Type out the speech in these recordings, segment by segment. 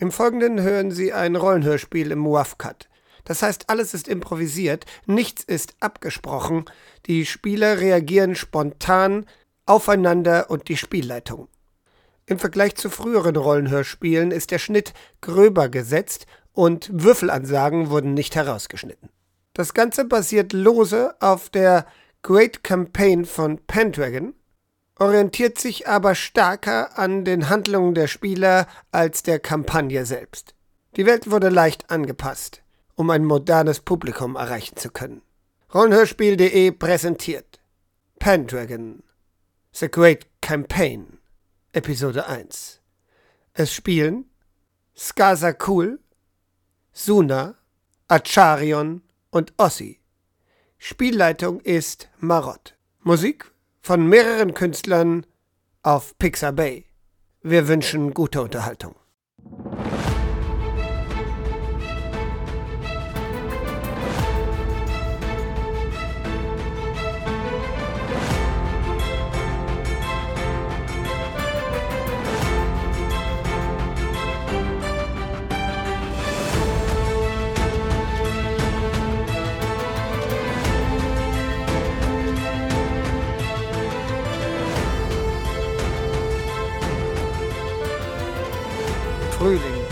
Im Folgenden hören Sie ein Rollenhörspiel im WAF-Cut. Das heißt, alles ist improvisiert, nichts ist abgesprochen, die Spieler reagieren spontan aufeinander und die Spielleitung. Im Vergleich zu früheren Rollenhörspielen ist der Schnitt gröber gesetzt und Würfelansagen wurden nicht herausgeschnitten. Das Ganze basiert lose auf der Great Campaign von Pendragon, orientiert sich aber stärker an den Handlungen der Spieler als der Kampagne selbst. Die Welt wurde leicht angepasst, um ein modernes Publikum erreichen zu können. Rollenhörspiel.de präsentiert Pendragon The Great Campaign Episode 1 Es spielen Skazakul, Suna, Acharion und Ossi. Spielleitung ist Marott. Musik von mehreren Künstlern auf Pixar Bay. Wir wünschen gute Unterhaltung. Frühling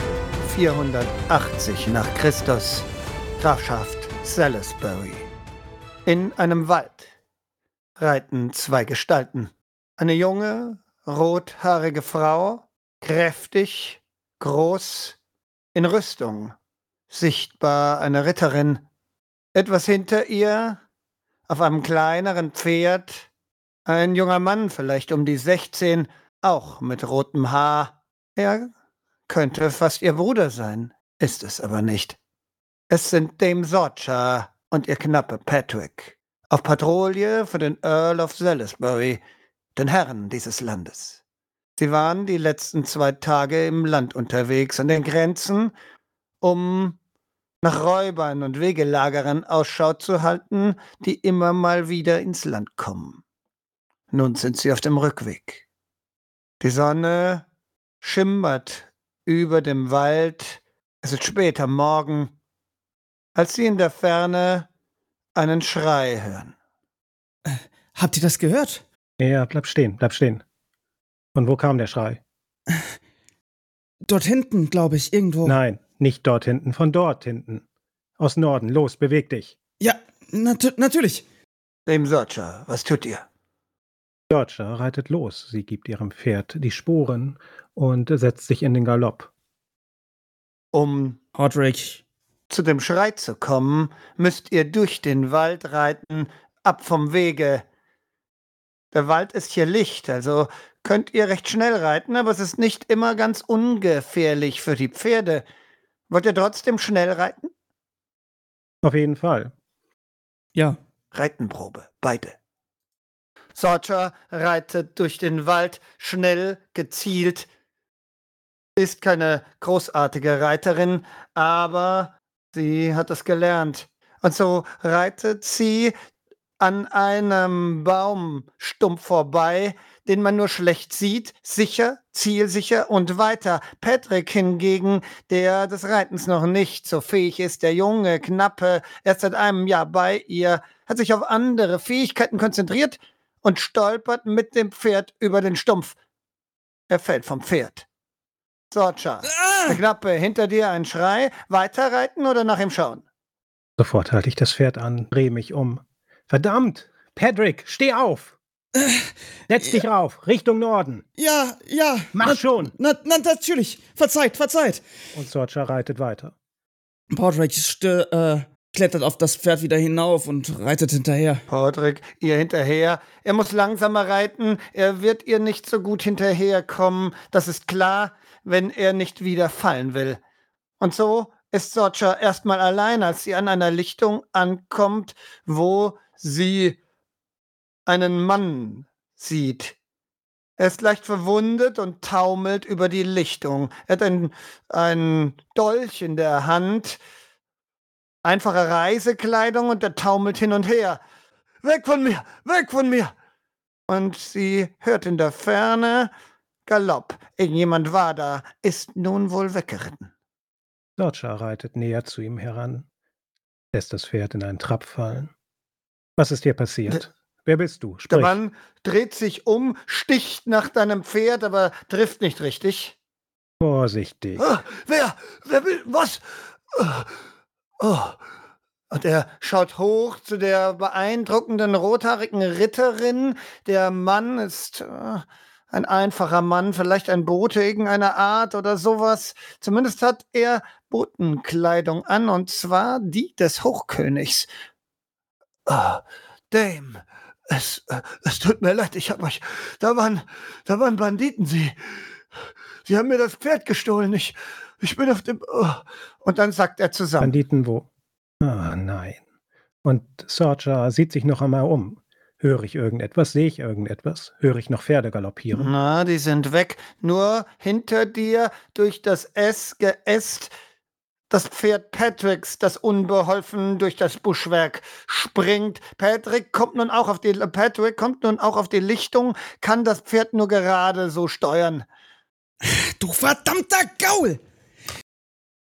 480 nach Christus, Grafschaft Salisbury. In einem Wald reiten zwei Gestalten. Eine junge, rothaarige Frau, kräftig, groß, in Rüstung, sichtbar eine Ritterin. Etwas hinter ihr, auf einem kleineren Pferd, ein junger Mann, vielleicht um die 16, auch mit rotem Haar. Er könnte fast ihr Bruder sein, ist es aber nicht. Es sind Dame Sorcha und ihr Knappe Patrick, auf Patrouille für den Earl of Salisbury, den Herrn dieses Landes. Sie waren die letzten zwei Tage im Land unterwegs, an den Grenzen, um nach Räubern und Wegelagerern Ausschau zu halten, die immer mal wieder ins Land kommen. Nun sind sie auf dem Rückweg. Die Sonne schimmert über dem Wald, es ist spät am Morgen, als sie in der Ferne einen Schrei hören. Äh, habt ihr das gehört? Ja, bleib stehen, bleib stehen. Von wo kam der Schrei? Dort hinten, glaube ich, irgendwo. Nein, nicht dort hinten, von dort hinten. Aus Norden, los, beweg dich. Ja, nat natürlich. Dem Sorcha, was tut ihr? Georgia reitet los. Sie gibt ihrem Pferd die Sporen und setzt sich in den Galopp. Um Hodrick. zu dem Schrei zu kommen, müsst ihr durch den Wald reiten, ab vom Wege. Der Wald ist hier Licht, also könnt ihr recht schnell reiten, aber es ist nicht immer ganz ungefährlich für die Pferde. Wollt ihr trotzdem schnell reiten? Auf jeden Fall. Ja. Reitenprobe, beide. Sorcha reitet durch den Wald, schnell, gezielt. Ist keine großartige Reiterin, aber sie hat es gelernt. Und so reitet sie an einem Baumstumpf vorbei, den man nur schlecht sieht, sicher, zielsicher und weiter. Patrick hingegen, der des Reitens noch nicht so fähig ist, der junge, knappe, erst seit einem Jahr bei ihr, hat sich auf andere Fähigkeiten konzentriert und stolpert mit dem Pferd über den Stumpf. Er fällt vom Pferd. Sorcha, Ah! der Knappe, hinter dir ein Schrei. Weiterreiten oder nach ihm schauen? Sofort halte ich das Pferd an, drehe mich um. Verdammt! Patrick, steh auf! Setz dich rauf, Richtung Norden. Ja, ja. Mach na, schon! Na, na, natürlich. Verzeiht, verzeiht. Und Sorcha reitet weiter. Podrick st- äh, klettert auf das Pferd wieder hinauf und reitet hinterher. Patrick, ihr hinterher. Er muss langsamer reiten. Er wird ihr nicht so gut hinterherkommen. Das ist klar, wenn er nicht wieder fallen will. Und so ist Sorcha erstmal allein, als sie an einer Lichtung ankommt, wo sie einen Mann sieht. Er ist leicht verwundet und taumelt über die Lichtung. Er hat ein, ein Dolch in der Hand, einfache Reisekleidung und er taumelt hin und her. Weg von mir, weg von mir! Und sie hört in der Ferne Galopp. Irgendjemand war da, ist nun wohl weggeritten. Dodger reitet näher zu ihm heran, lässt das Pferd in einen Trab fallen. Was ist dir passiert? Wer bist du? Der Sprich. Mann dreht sich um, sticht nach deinem Pferd, aber trifft nicht richtig. Vorsichtig. Ah, wer? Wer will? Was? Ah, Oh. Und er schaut hoch zu der beeindruckenden rothaarigen Ritterin. Der Mann ist äh, ein einfacher Mann, vielleicht ein Bote irgendeiner Art oder sowas. Zumindest hat er Botenkleidung an, und zwar die des Hochkönigs. Ah, Dame, es, äh, es tut mir leid, ich hab euch. Da waren, da waren Banditen, sie. Sie haben mir das Pferd gestohlen. Ich, ich bin auf dem. Oh. Und dann sagt er zusammen. Banditen wo? Ah, nein. Und Sorcha sieht sich noch einmal um. Höre ich irgendetwas? Sehe ich irgendetwas? Höre ich noch Pferde galoppieren? Na, die sind weg. Nur hinter dir durch das S geäst das Pferd Patricks, das unbeholfen durch das Buschwerk springt. Patrick kommt nun auch auf die Patrick kommt nun auch auf die Lichtung, kann das Pferd nur gerade so steuern. Du verdammter Gaul!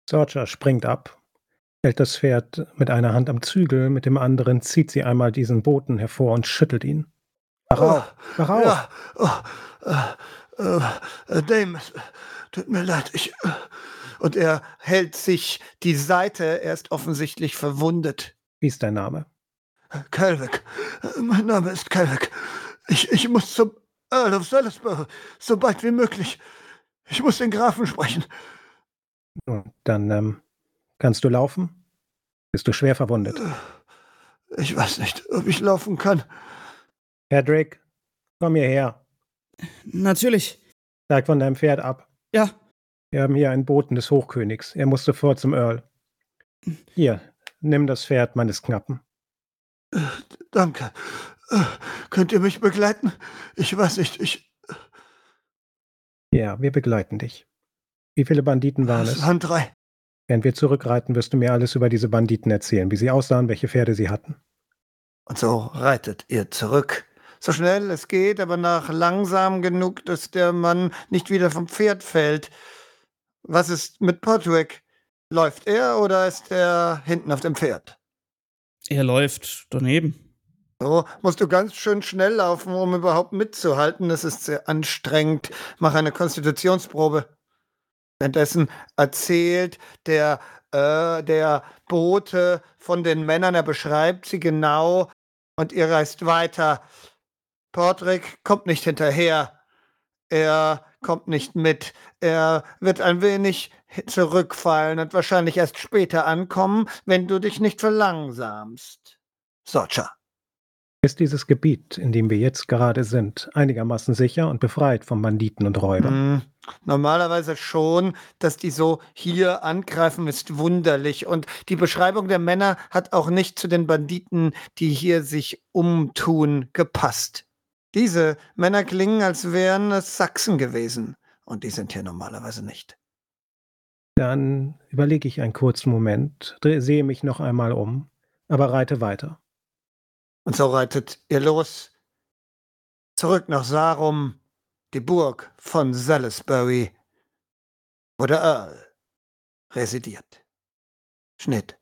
Sorcha springt ab, hält das Pferd mit einer Hand am Zügel, mit dem anderen zieht sie einmal diesen Boten hervor und schüttelt ihn. Wach auf! Wach auf! Ja, oh, äh, äh, Dame, es tut mir leid, ich. Äh, und er hält sich die Seite, er ist offensichtlich verwundet. Wie ist dein Name? Calvick, mein Name ist Calvick. Ich, ich muss zum Earl of Salisbury, so bald wie möglich. Ich muss den Grafen sprechen. Nun, Dann ähm, kannst du laufen? Bist du schwer verwundet? Ich weiß nicht, ob ich laufen kann. Patrick, komm hierher. Natürlich. Steig von deinem Pferd ab. Ja, Wir haben hier einen Boten des Hochkönigs. Er muss sofort zum Earl. Hier, nimm das Pferd meines Knappen. Danke. Könnt ihr mich begleiten? Ich weiß nicht, ich. Ja, wir begleiten dich. Wie viele Banditen waren Es es? waren drei. Während wir zurückreiten, wirst du mir alles über diese Banditen erzählen, wie sie aussahen, welche Pferde sie hatten. Und so reitet ihr zurück. So schnell es geht, aber nach langsam genug, dass der Mann nicht wieder vom Pferd fällt. Was ist mit Podrick? Läuft er oder ist er hinten auf dem Pferd? er läuft daneben. So musst du ganz schön schnell laufen, um überhaupt mitzuhalten. Das ist sehr anstrengend. Mach eine Konstitutionsprobe. Währenddessen erzählt der, äh, der Bote von den Männern, er beschreibt sie genau und ihr reist weiter. Portrick kommt nicht hinterher. Er kommt nicht mit. Er wird ein wenig zurückfallen und wahrscheinlich erst später ankommen, wenn du dich nicht verlangsamst. Socha. Ist dieses Gebiet, in dem wir jetzt gerade sind, einigermaßen sicher und befreit von Banditen und Räubern? Hm, normalerweise schon, dass die so hier angreifen, ist wunderlich. Und die Beschreibung der Männer hat auch nicht zu den Banditen, die hier sich umtun, gepasst. Diese Männer klingen, als wären es Sachsen gewesen. Und die sind hier normalerweise nicht. Dann überlege ich einen kurzen Moment, sehe mich noch einmal um, aber reite weiter. Und so reitet ihr los. Zurück nach Sarum, die Burg von Salisbury, wo der Earl residiert. Schnitt.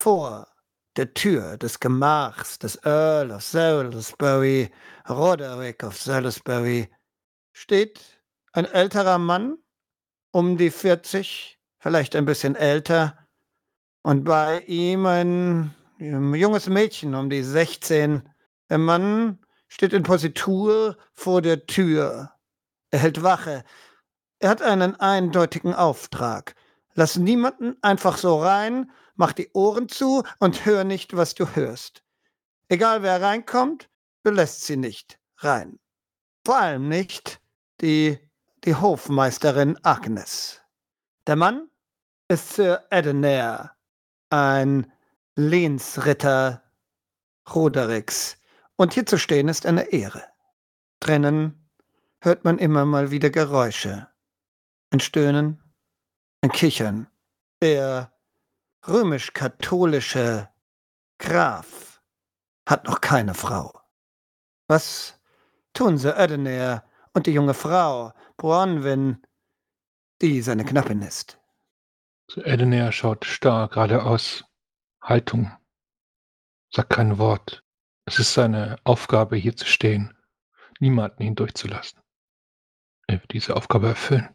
Vor der Tür des Gemachs des Earl of Salisbury, Roderick of Salisbury, steht ein älterer Mann, um die 40, vielleicht ein bisschen älter, und bei ihm ein junges Mädchen um die 16. Der Mann steht in Positur vor der Tür. Er hält Wache. Er hat einen eindeutigen Auftrag. Lass niemanden einfach so rein, mach die Ohren zu und hör nicht, was du hörst. Egal wer reinkommt, du lässt sie nicht rein. Vor allem nicht die, die Hofmeisterin Agnes. Der Mann ist Sir Edenair, ein Lehnsritter Rodericks. Und hier zu stehen ist eine Ehre. Drinnen hört man immer mal wieder Geräusche. Ein Stöhnen, ein Kichern. Der römisch-katholische Graf hat noch keine Frau. Was tun Sir Edenair und die junge Frau Bronwyn, die seine Knappin ist. Edener schaut starr geradeaus. Haltung. Sagt kein Wort. Es ist seine Aufgabe, hier zu stehen, niemanden hindurchzulassen. Er wird diese Aufgabe erfüllen.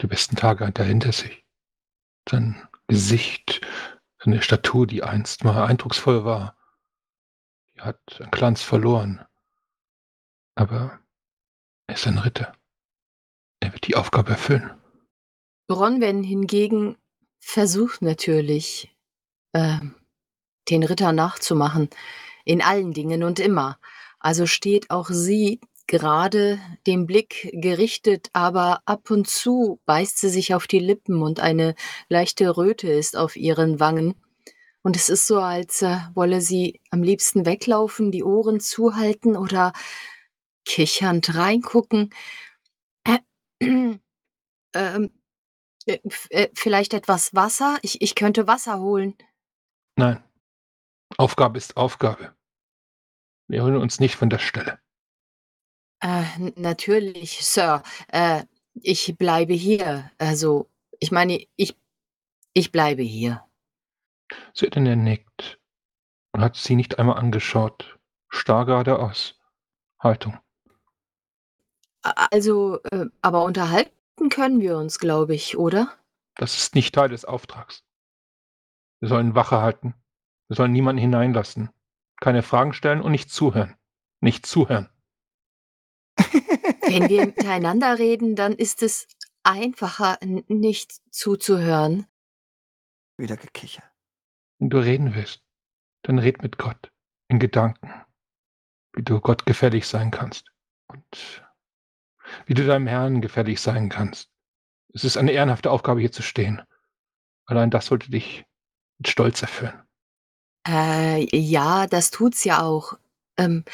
Die besten Tage hat er hinter sich. Sein Gesicht, seine Statur, die einst mal eindrucksvoll war, die hat an Glanz verloren. Aber er ist ein Ritter. Er wird die Aufgabe erfüllen. Bronwen hingegen versucht natürlich, äh, den Ritter nachzumachen, in allen Dingen und immer. Also steht auch sie gerade den Blick gerichtet, aber ab und zu beißt sie sich auf die Lippen und eine leichte Röte ist auf ihren Wangen. Und es ist so, als äh, wolle sie am liebsten weglaufen, die Ohren zuhalten oder kichernd reingucken. Äh, ähm, äh, äh, vielleicht etwas Wasser? Ich, ich könnte Wasser holen. Nein. Aufgabe ist Aufgabe. Wir holen uns nicht von der Stelle. Äh, natürlich, Sir. Äh, ich bleibe hier. Also, ich meine, ich, ich bleibe hier. Södener nickt und hat sie nicht einmal angeschaut. Starr geradeaus. Haltung. Also, äh, aber unterhalten können wir uns, glaube ich, oder? Das ist nicht Teil des Auftrags. Wir sollen Wache halten. Wir sollen niemanden hineinlassen. Keine Fragen stellen und nicht zuhören. Nicht zuhören. Wenn wir miteinander reden, dann ist es einfacher, nicht zuzuhören. Wieder gekicher. Wenn du reden willst, dann red mit Gott. In Gedanken. Wie du Gott gefällig sein kannst. Und wie du deinem Herrn gefällig sein kannst. Es ist eine ehrenhafte Aufgabe, hier zu stehen. Allein das sollte dich mit Stolz erfüllen. Äh, ja, das tut's ja auch. Ähm,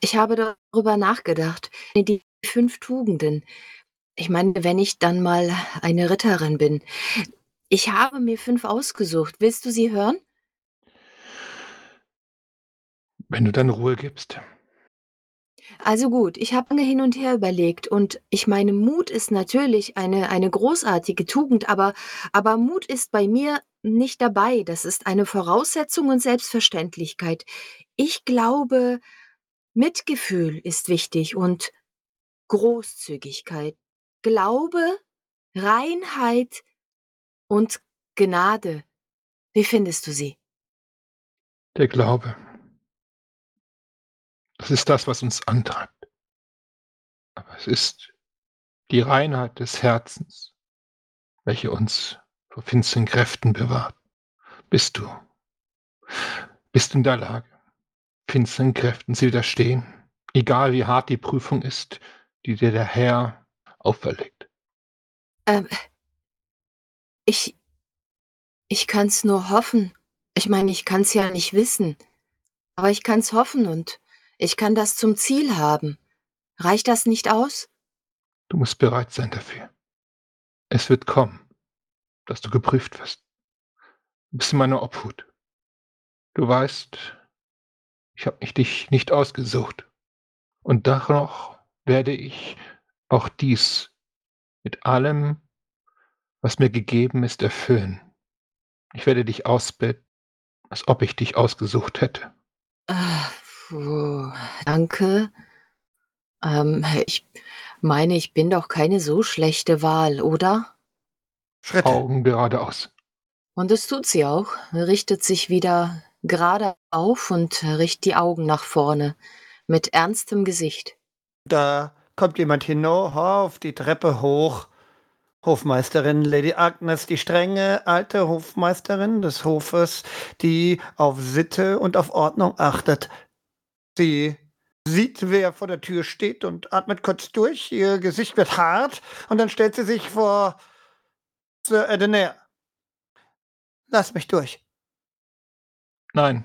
ich habe darüber nachgedacht. Die fünf Tugenden. Ich meine, wenn ich dann mal eine Ritterin bin. Ich habe mir fünf ausgesucht. Willst du sie hören? Wenn du dann Ruhe gibst. Also gut, ich habe lange hin und her überlegt und ich meine, Mut ist natürlich eine, eine großartige Tugend, aber, aber Mut ist bei mir nicht dabei. Das ist eine Voraussetzung und Selbstverständlichkeit. Ich glaube, Mitgefühl ist wichtig und Großzügigkeit. Glaube, Reinheit und Gnade. Wie findest du sie? Der Glaube. Das ist das, was uns antreibt. Aber es ist die Reinheit des Herzens, welche uns vor finsteren Kräften bewahrt. Bist du, bist du in der Lage, finsteren Kräften zu widerstehen, egal wie hart die Prüfung ist, die dir der Herr auferlegt? Ähm, ich, ich kann's nur hoffen. Ich meine, ich kann's ja nicht wissen, aber ich kann's hoffen und ich kann das zum Ziel haben. Reicht das nicht aus? Du musst bereit sein dafür. Es wird kommen, dass du geprüft wirst. Du bist in meiner Obhut. Du weißt, ich habe mich dich nicht ausgesucht. Und dennoch werde ich auch dies mit allem, was mir gegeben ist, erfüllen. Ich werde dich ausbetten, als ob ich dich ausgesucht hätte. Ach, Puh, danke. Ähm, ich meine, ich bin doch keine so schlechte Wahl, oder? Schritte. Augen geradeaus. Und das tut sie auch. Richtet sich wieder gerade auf und richtet die Augen nach vorne mit ernstem Gesicht. Da kommt jemand hinauf die Treppe hoch. Hofmeisterin Lady Agnes, die strenge alte Hofmeisterin des Hofes, die auf Sitte und auf Ordnung achtet. Sie sieht, wer vor der Tür steht und atmet kurz durch. Ihr Gesicht wird hart und dann stellt sie sich vor Sir Edener. Lass mich durch. Nein.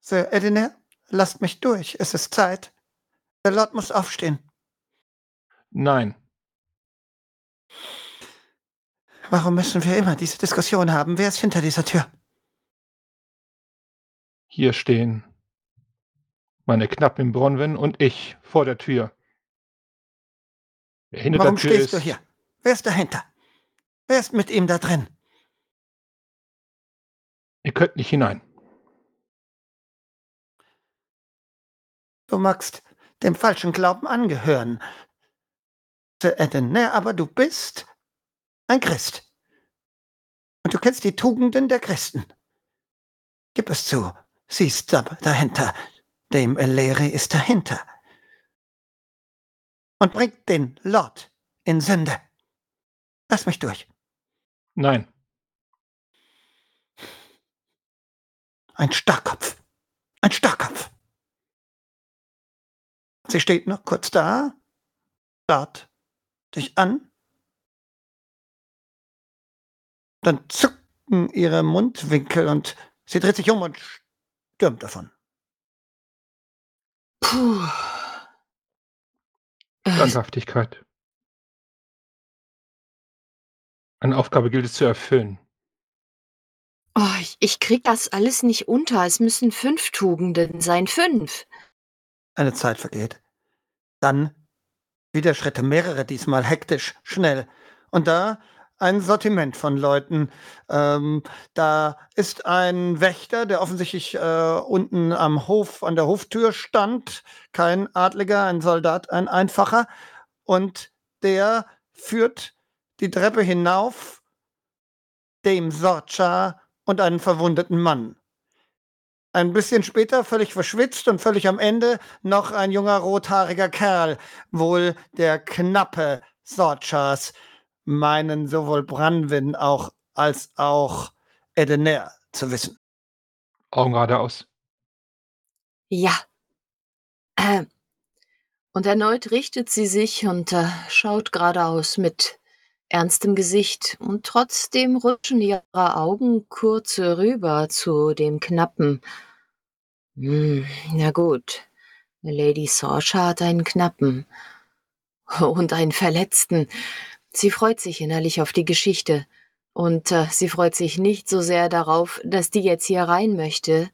Sir Edener, lasst mich durch. Es ist Zeit. Der Lord muss aufstehen. Nein. Warum müssen wir immer diese Diskussion haben? Wer ist hinter dieser Tür? Hier stehen meine Knappin Bronwyn und ich vor der Tür. Hinter Warum der Tür stehst ist, du hier? Wer ist dahinter? Wer ist mit ihm da drin? Ihr könnt nicht hinein. Du magst dem falschen Glauben angehören. Sir Edener, aber du bist ein Christ. Und du kennst die Tugenden der Christen. Gib es zu. Siehst da dahinter. Dem Eleri ist dahinter. Und bringt den Lord in Sünde. Lass mich durch. Nein, Ein Starrkopf. Ein Starrkopf. Sie steht noch kurz da, starrt dich an. Dann zucken ihre Mundwinkel und sie dreht sich um und stürmt davon. Puh. Standhaftigkeit. Eine Aufgabe gilt es zu erfüllen. oh, ich, ich krieg das alles nicht unter. Es müssen fünf Tugenden sein. Fünf. Eine Zeit vergeht. Dann wieder Schritte, mehrere diesmal, hektisch, schnell. Und da ein Sortiment von Leuten. Ähm, da ist ein Wächter, der offensichtlich äh, unten am Hof, an der Hoftür stand. Kein Adliger, ein Soldat, ein Einfacher. Und der führt die Treppe hinauf dem Sorcha und einen verwundeten Mann. Ein bisschen später, völlig verschwitzt und völlig am Ende, noch ein junger rothaariger Kerl, wohl der knappe Sorchas, meinen sowohl Branwin auch als auch Edener zu wissen. Augen geradeaus. Ja. Äh. Und erneut richtet sie sich und äh, schaut geradeaus mit ernstem Gesicht und trotzdem rutschen ihre Augen kurz rüber zu dem Knappen. Hm, na gut. Lady Sorsha hat einen Knappen und einen Verletzten. Sie freut sich innerlich auf die Geschichte. Und äh, sie freut sich nicht so sehr darauf, dass die jetzt hier rein möchte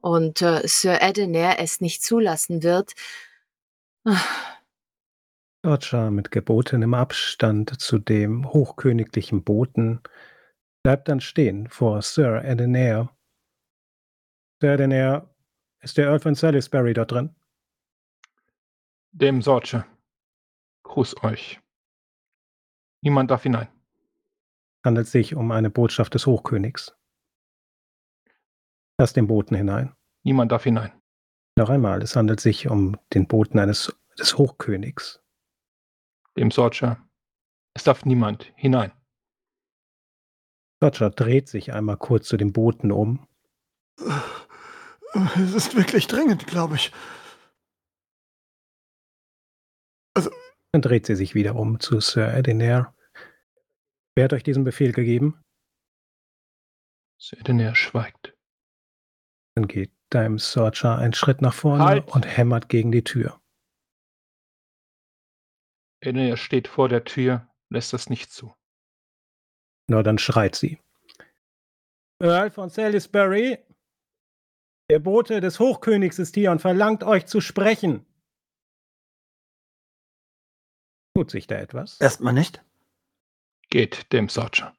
und äh, Sir Edener es nicht zulassen wird. Ah, Georgia mit gebotenem Abstand zu dem hochköniglichen Boten bleibt dann stehen vor Sir Edenair. Sir Edenair, ist der Earl von Salisbury dort drin? Dem Sorge. Gruß euch. Niemand darf hinein. Handelt sich um eine Botschaft des Hochkönigs. Lass den Boten hinein. Niemand darf hinein. Noch einmal, es handelt sich um den Boten eines des Hochkönigs. Dem Sorge. Es darf niemand hinein. Roger dreht sich einmal kurz zu dem Boten um. Es ist wirklich dringend, glaube ich. Dann dreht sie sich wieder um zu Sir Edenair. Wer hat euch diesen Befehl gegeben? Sir Edener schweigt. Dann geht Dime Sorcha einen Schritt nach vorne Halt! und hämmert gegen die Tür. Edener steht vor der Tür, lässt das nicht zu. Nur dann schreit sie. Earl von Salisbury, der Bote des Hochkönigs ist hier und verlangt euch zu sprechen. Tut sich da etwas? Erstmal nicht. Geht dem Sorge.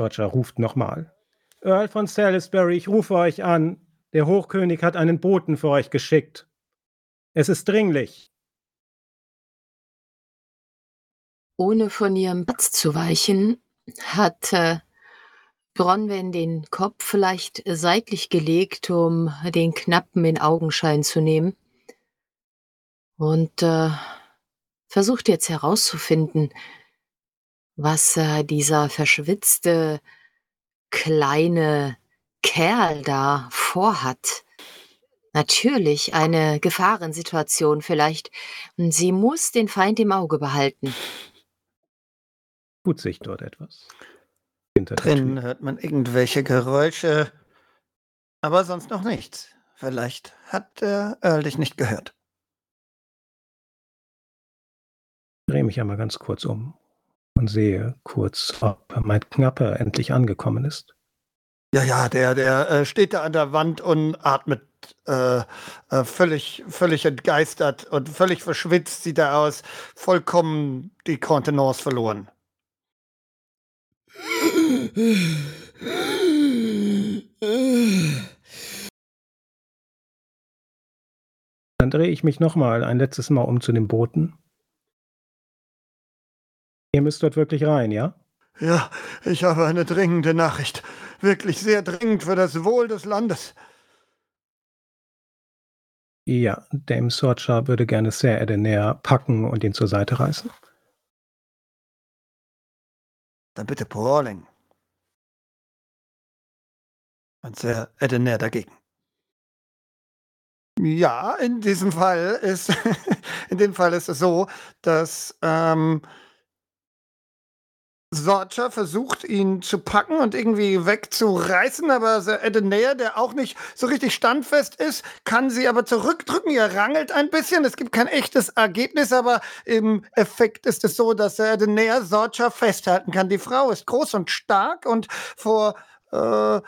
Roger ruft nochmal. Earl von Salisbury, ich rufe euch an. Der Hochkönig hat einen Boten für euch geschickt. Es ist dringlich. Ohne von ihrem Platz zu weichen, hat äh, Bronwen den Kopf vielleicht seitlich gelegt, um den Knappen in Augenschein zu nehmen. Und äh, versucht jetzt herauszufinden, was äh, dieser verschwitzte kleine Kerl da vorhat. Natürlich eine Gefahrensituation vielleicht. Sie muss den Feind im Auge behalten. Tut sich dort etwas? Hinter Drinnen Tür. hört man irgendwelche Geräusche, aber sonst noch nichts. Vielleicht hat der Earl dich nicht gehört. Ich drehe mich einmal ganz kurz um und sehe kurz, ob mein Knappe endlich angekommen ist. Ja, ja, der, der äh, steht da an der Wand und atmet äh, äh, völlig, völlig entgeistert und völlig verschwitzt sieht er aus, vollkommen die Kontenance verloren. Dann drehe ich mich nochmal ein letztes Mal um zu den Booten. Ihr müsst dort wirklich rein, ja? Ja, ich habe eine dringende Nachricht. Wirklich sehr dringend für das Wohl des Landes. Ja, Dame Sorcha würde gerne Sir Edenair packen und ihn zur Seite reißen. Dann bitte Pauling. Und Sir Edenair dagegen. Ja, in diesem Fall ist, in dem Fall ist es so, dass ähm, Sorcha versucht, ihn zu packen und irgendwie wegzureißen, aber Edenair, der auch nicht so richtig standfest ist, kann sie aber zurückdrücken. Ihr rangelt ein bisschen. Es gibt kein echtes Ergebnis, aber im Effekt ist es so, dass Edenair Sorcha festhalten kann. Die Frau ist groß und stark und vor äh,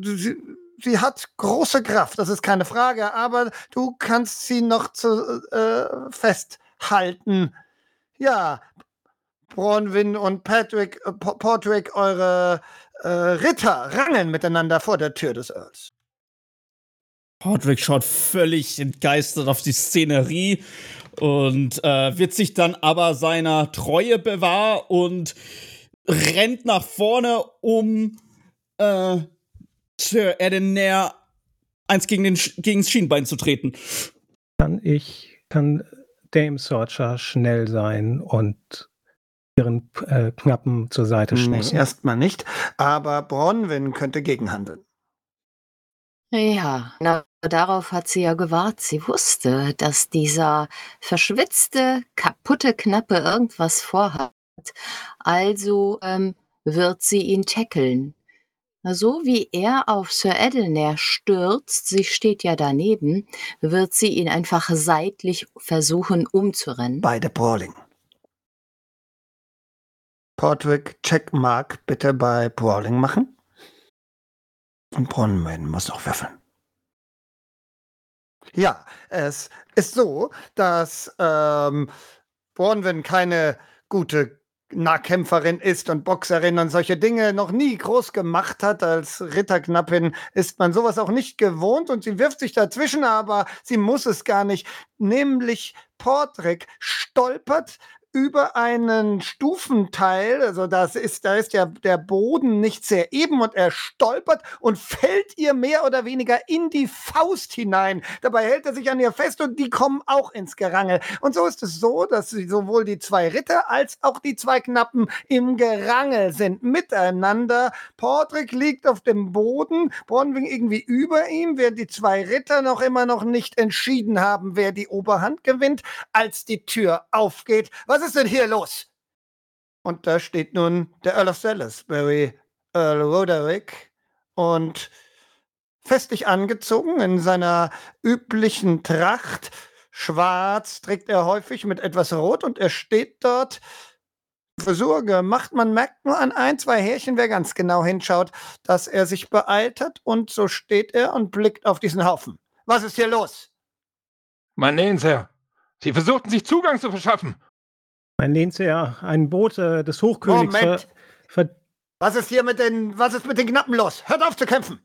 sie, sie hat große Kraft, das ist keine Frage, aber du kannst sie noch zu, äh, festhalten. Ja, Bronwyn und Patrick, äh, Portrick, eure äh, Ritter rangeln miteinander vor der Tür des Earls. Podrick schaut völlig entgeistert auf die Szenerie und äh, wird sich dann aber seiner Treue bewahren und rennt nach vorne, um Sir Edenair eins gegen, den, gegen das Schienbein zu treten. Kann ich, kann Dame Sorcha schnell sein und ihren äh, Knappen zur Seite stoßen? Nee, erstmal nicht. Aber Bronwyn könnte gegenhandeln. Ja, na, darauf hat sie ja gewartet. Sie wusste, dass dieser verschwitzte, kaputte Knappe irgendwas vorhat. Also ähm, wird sie ihn tackeln. So wie er auf Sir Edelnair stürzt, sie steht ja daneben, wird sie ihn einfach seitlich versuchen umzurennen. Beide Brawling. Portwick Checkmark bitte bei Brawling machen. Und Bronwyn muss noch würfeln. Ja, es ist so, dass ähm, Bronwyn keine gute Nahkämpferin ist und Boxerin und solche Dinge noch nie groß gemacht hat. Als Ritterknappin ist man sowas auch nicht gewohnt und sie wirft sich dazwischen, aber sie muss es gar nicht. Nämlich Portrick stolpert über einen Stufenteil, also das ist, da ist ja der Boden nicht sehr eben und er stolpert und fällt ihr mehr oder weniger in die Faust hinein. Dabei hält er sich an ihr fest und die kommen auch ins Gerangel. Und so ist es so, dass sowohl die zwei Ritter als auch die zwei Knappen im Gerangel sind miteinander. Portrick liegt auf dem Boden, Bronwyn irgendwie über ihm, während die zwei Ritter noch immer noch nicht entschieden haben, wer die Oberhand gewinnt, als die Tür aufgeht. Was was ist denn hier los? Und da steht nun der Earl of Salisbury, Earl Roderick, und festlich angezogen in seiner üblichen Tracht. Schwarz trägt er häufig mit etwas Rot und er steht dort. Frisur gemacht. Man merkt nur an ein, zwei Härchen, wer ganz genau hinschaut, dass er sich beeilt hat und so steht er und blickt auf diesen Haufen. Was ist hier los? Mein Lehnsherr, Sie versuchten sich Zugang zu verschaffen mein Lehnsherr, ein Bote des Hochkönigs. Moment. Ver, was ist hier mit den, was ist mit den Knappen los? Hört auf zu kämpfen!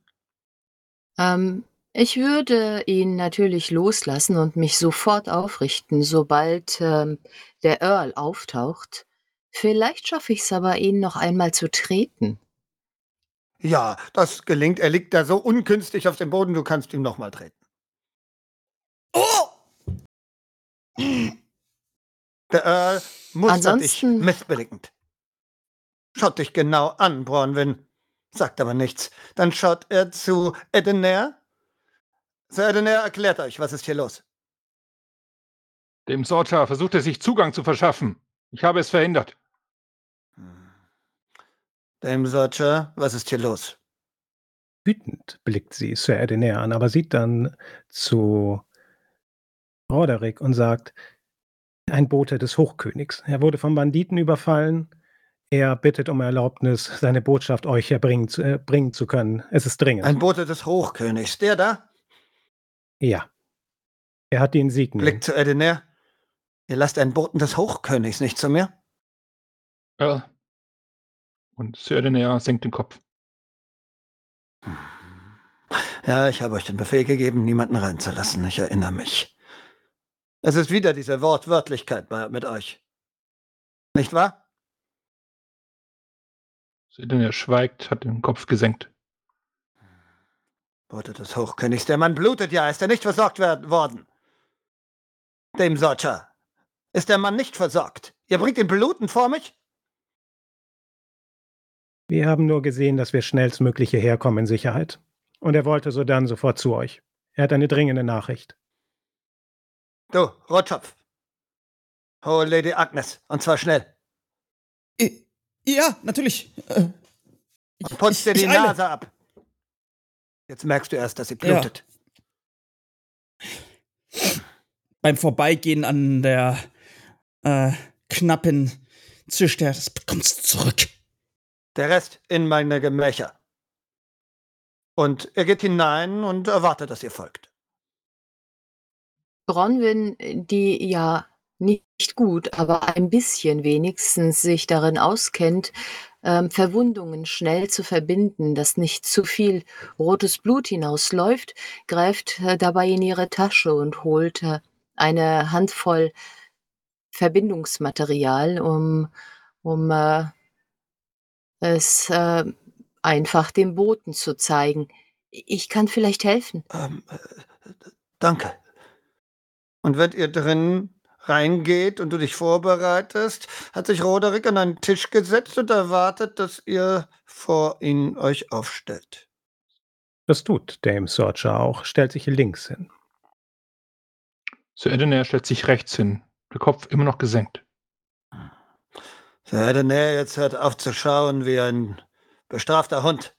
Ähm, ich würde ihn natürlich loslassen und mich sofort aufrichten, sobald ähm, der Earl auftaucht. Vielleicht schaffe ich es aber, ihn noch einmal zu treten. Ja, das gelingt. Er liegt da so unkünstig auf dem Boden, du kannst ihm noch mal treten. Oh! Der Earl mustert dich missbilligend. Schaut dich genau an, Bronwyn. Sagt aber nichts. Dann schaut er zu Edenair. Sir Edenair erklärt euch, was ist hier los. Dem Sorcha versucht sich Zugang zu verschaffen. Ich habe es verhindert. Hm. Dem Sorcha, was ist hier los? Wütend blickt sie Sir Edenair an, aber sieht dann zu Roderick und sagt, ein Bote des Hochkönigs. Er wurde von Banditen überfallen. Er bittet um Erlaubnis, seine Botschaft euch erbringen zu, äh, bringen zu können. Es ist dringend. Ein Bote des Hochkönigs. Der da? Ja. Er hat den Sieg. Blick zu Edener. Ihr lasst einen Boten des Hochkönigs nicht zu mir? Ja. Und Sir Edener senkt den Kopf. Ja, ich habe euch den Befehl gegeben, niemanden reinzulassen. Ich erinnere mich. Es ist wieder diese Wortwörtlichkeit mit euch. Nicht wahr? Edener schweigt, hat den Kopf gesenkt. Worte des Hochkönigs, der Mann blutet ja, ist er nicht versorgt worden? Dem Socha. Ist der Mann nicht versorgt? Ihr bringt ihn bluten vor mich? Wir haben nur gesehen, dass wir schnellstmöglich hierher kommen in Sicherheit. Und er wollte so dann sofort zu euch. Er hat eine dringende Nachricht. Du, Rotschopf. Hol Lady Agnes, und zwar schnell. Ja, natürlich. Äh, und putz dir die Nase ab. Jetzt merkst du erst, dass sie blutet. Ja. Beim Vorbeigehen an der äh, knappen zischt er, das bekommst du zurück. Der Rest in meine Gemächer. Und er geht hinein und erwartet, dass ihr folgt. Bronwyn, die ja nicht gut, aber ein bisschen wenigstens sich darin auskennt, ähm, Verwundungen schnell zu verbinden, dass nicht zu viel rotes Blut hinausläuft, greift äh, dabei in ihre Tasche und holt äh, eine Handvoll Verbindungsmaterial, um, um äh, es äh, einfach dem Boten zu zeigen. Ich kann vielleicht helfen. Ähm, äh, danke. Und wenn ihr drin reingeht und du dich vorbereitest, hat sich Roderick an einen Tisch gesetzt und erwartet, dass ihr vor ihn euch aufstellt. Das tut Dame Sorcher auch, stellt sich links hin. Sir Edener stellt sich rechts hin, der Kopf immer noch gesenkt. Sir Edener, jetzt hört auf zu schauen wie ein bestrafter Hund.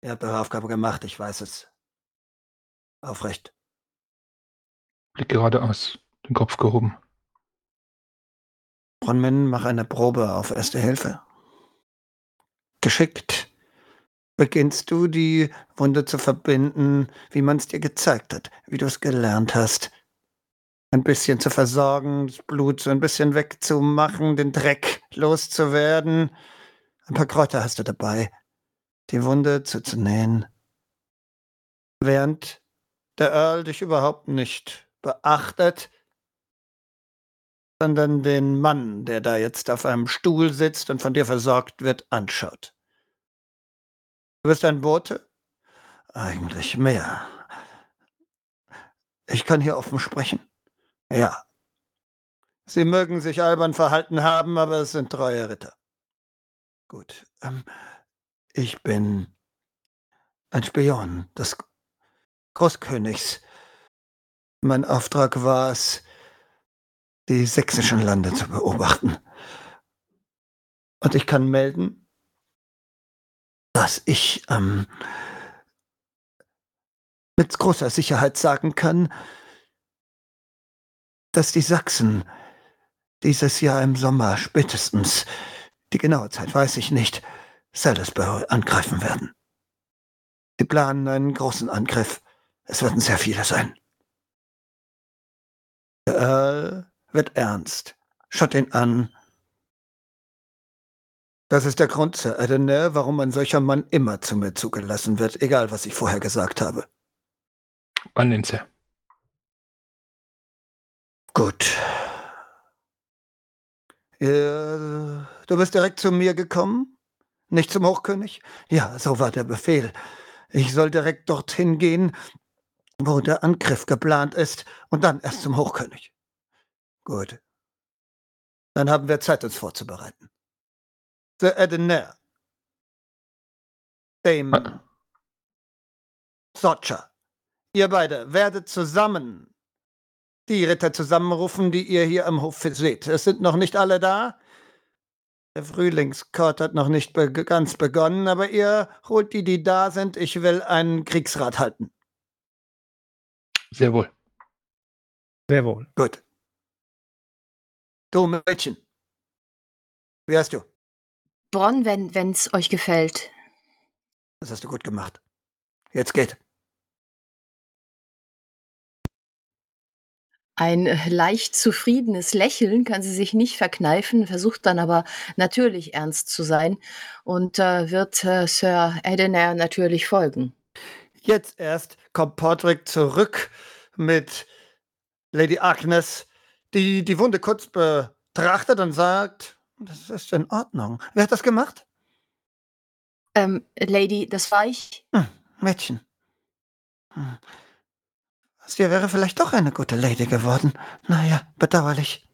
Ihr habt eure Aufgabe gemacht, ich weiß es. Aufrecht. Blick geradeaus, den Kopf gehoben. Bronmin, mach eine Probe auf Erste Hilfe. Geschickt beginnst du, die Wunde zu verbinden, wie man es dir gezeigt hat, wie du es gelernt hast. Ein bisschen zu versorgen, das Blut so ein bisschen wegzumachen, den Dreck loszuwerden. Ein paar Kräuter hast du dabei, die Wunde zuzunähen. Während der Earl dich überhaupt nicht beachtet, sondern den Mann, der da jetzt auf einem Stuhl sitzt und von dir versorgt wird, anschaut. Du bist ein Bote? Eigentlich mehr. Ich kann hier offen sprechen. Ja. Sie mögen sich albern verhalten haben, aber es sind treue Ritter. Gut. Ähm, ich bin ein Spion des Großkönigs. Mein Auftrag war es, die sächsischen Lande zu beobachten. Und ich kann melden, dass ich ähm, mit großer Sicherheit sagen kann, dass die Sachsen dieses Jahr im Sommer spätestens, die genaue Zeit weiß ich nicht, Salisbury angreifen werden. Sie planen einen großen Angriff. Es werden sehr viele sein. Der Earl wird ernst. Schaut ihn an. Das ist der Grund, Sir Edener, warum ein solcher Mann immer zu mir zugelassen wird, egal was ich vorher gesagt habe. Wann denn, Sir? Gut. Äh, du bist direkt zu mir gekommen? Nicht zum Hochkönig? Ja, so war der Befehl. Ich soll direkt dorthin gehen, wo der Angriff geplant ist, und dann erst zum Hochkönig. Gut. Dann haben wir Zeit, uns vorzubereiten. The Edener. Dame. Socha. Ihr beide werdet zusammen die Ritter zusammenrufen, die ihr hier am Hof seht. Es sind noch nicht alle da. Der Frühlingskord hat noch nicht be ganz begonnen, aber ihr holt die, die da sind. Ich will einen Kriegsrat halten. Sehr wohl. Sehr wohl. Gut. Du Mädchen. Wie heißt du? Bronn, wenn wenn's euch gefällt. Das hast du gut gemacht. Jetzt geht. Ein leicht zufriedenes Lächeln kann sie sich nicht verkneifen, versucht dann aber natürlich ernst zu sein und äh, wird äh, Sir Edener natürlich folgen. Jetzt erst kommt Podrick zurück mit Lady Agnes, die die Wunde kurz betrachtet und sagt, das ist in Ordnung. Wer hat das gemacht? Ähm, Lady, das war ich. Hm, Mädchen. Hm. Sie wäre vielleicht doch eine gute Lady geworden. Naja, bedauerlich.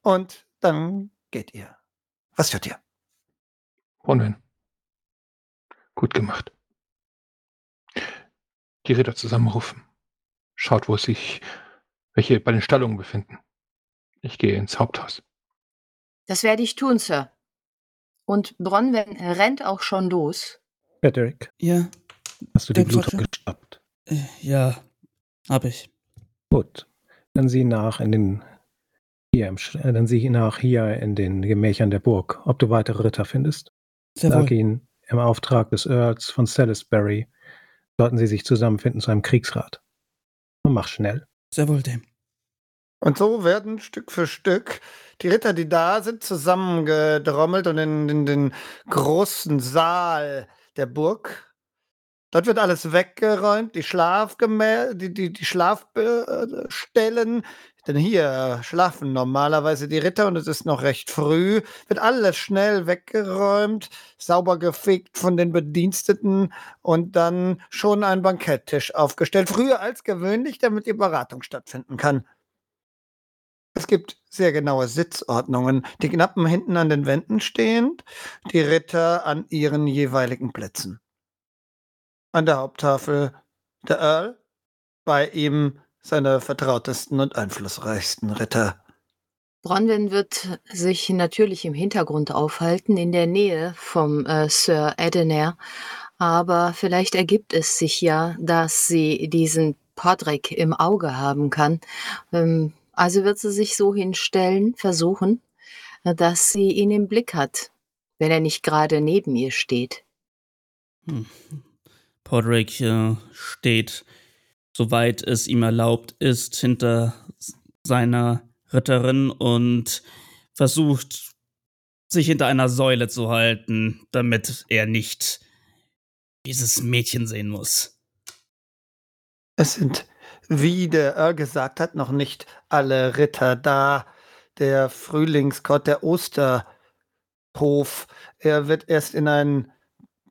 Und dann geht ihr. Was tut ihr? Bronwyn. Gut gemacht. Die Ritter zusammenrufen. Schaut, wo sich welche bei den Stallungen befinden. Ich gehe ins Haupthaus. Das werde ich tun, Sir. Und Bronwen rennt auch schon los. Patrick, Ja, hast du die Blutung Quatsche. gestoppt? äh, ja, hab ich. Gut. Dann sieh nach in den hier im, dann sieh nach hier in den Gemächern der Burg, ob du weitere Ritter findest. Sehr Sag wohl. ihnen, im Auftrag des Earls von Salisbury sollten sie sich zusammenfinden zu einem Kriegsrat. Und mach schnell. Sehr wohl dem. Und so werden Stück für Stück die Ritter, die da sind, zusammengedrommelt und in, in den großen Saal der Burg. Dort wird alles weggeräumt, die Schlafgemä die, die, die Schlafstellen. Denn hier schlafen normalerweise die Ritter und es ist noch recht früh. Wird alles schnell weggeräumt, sauber gefegt von den Bediensteten und dann schon ein Banketttisch aufgestellt. Früher als gewöhnlich, damit die Beratung stattfinden kann. Es gibt sehr genaue Sitzordnungen, die Knappen hinten an den Wänden stehend, die Ritter an ihren jeweiligen Plätzen. An der Haupttafel der Earl, bei ihm seine vertrautesten und einflussreichsten Ritter. Bronwyn wird sich natürlich im Hintergrund aufhalten, in der Nähe vom äh, Sir Edener. Aber vielleicht ergibt es sich ja, dass sie diesen Podrick im Auge haben kann. Ähm, also wird sie sich so hinstellen, versuchen, dass sie ihn im Blick hat, wenn er nicht gerade neben ihr steht. Hm. Podrick äh, steht, soweit es ihm erlaubt ist, hinter seiner Ritterin und versucht, sich hinter einer Säule zu halten, damit er nicht dieses Mädchen sehen muss. Es sind, wie der Earl gesagt hat, noch nicht alle Ritter da. Der Frühlingsgott, der Osterhof, er wird erst in ein,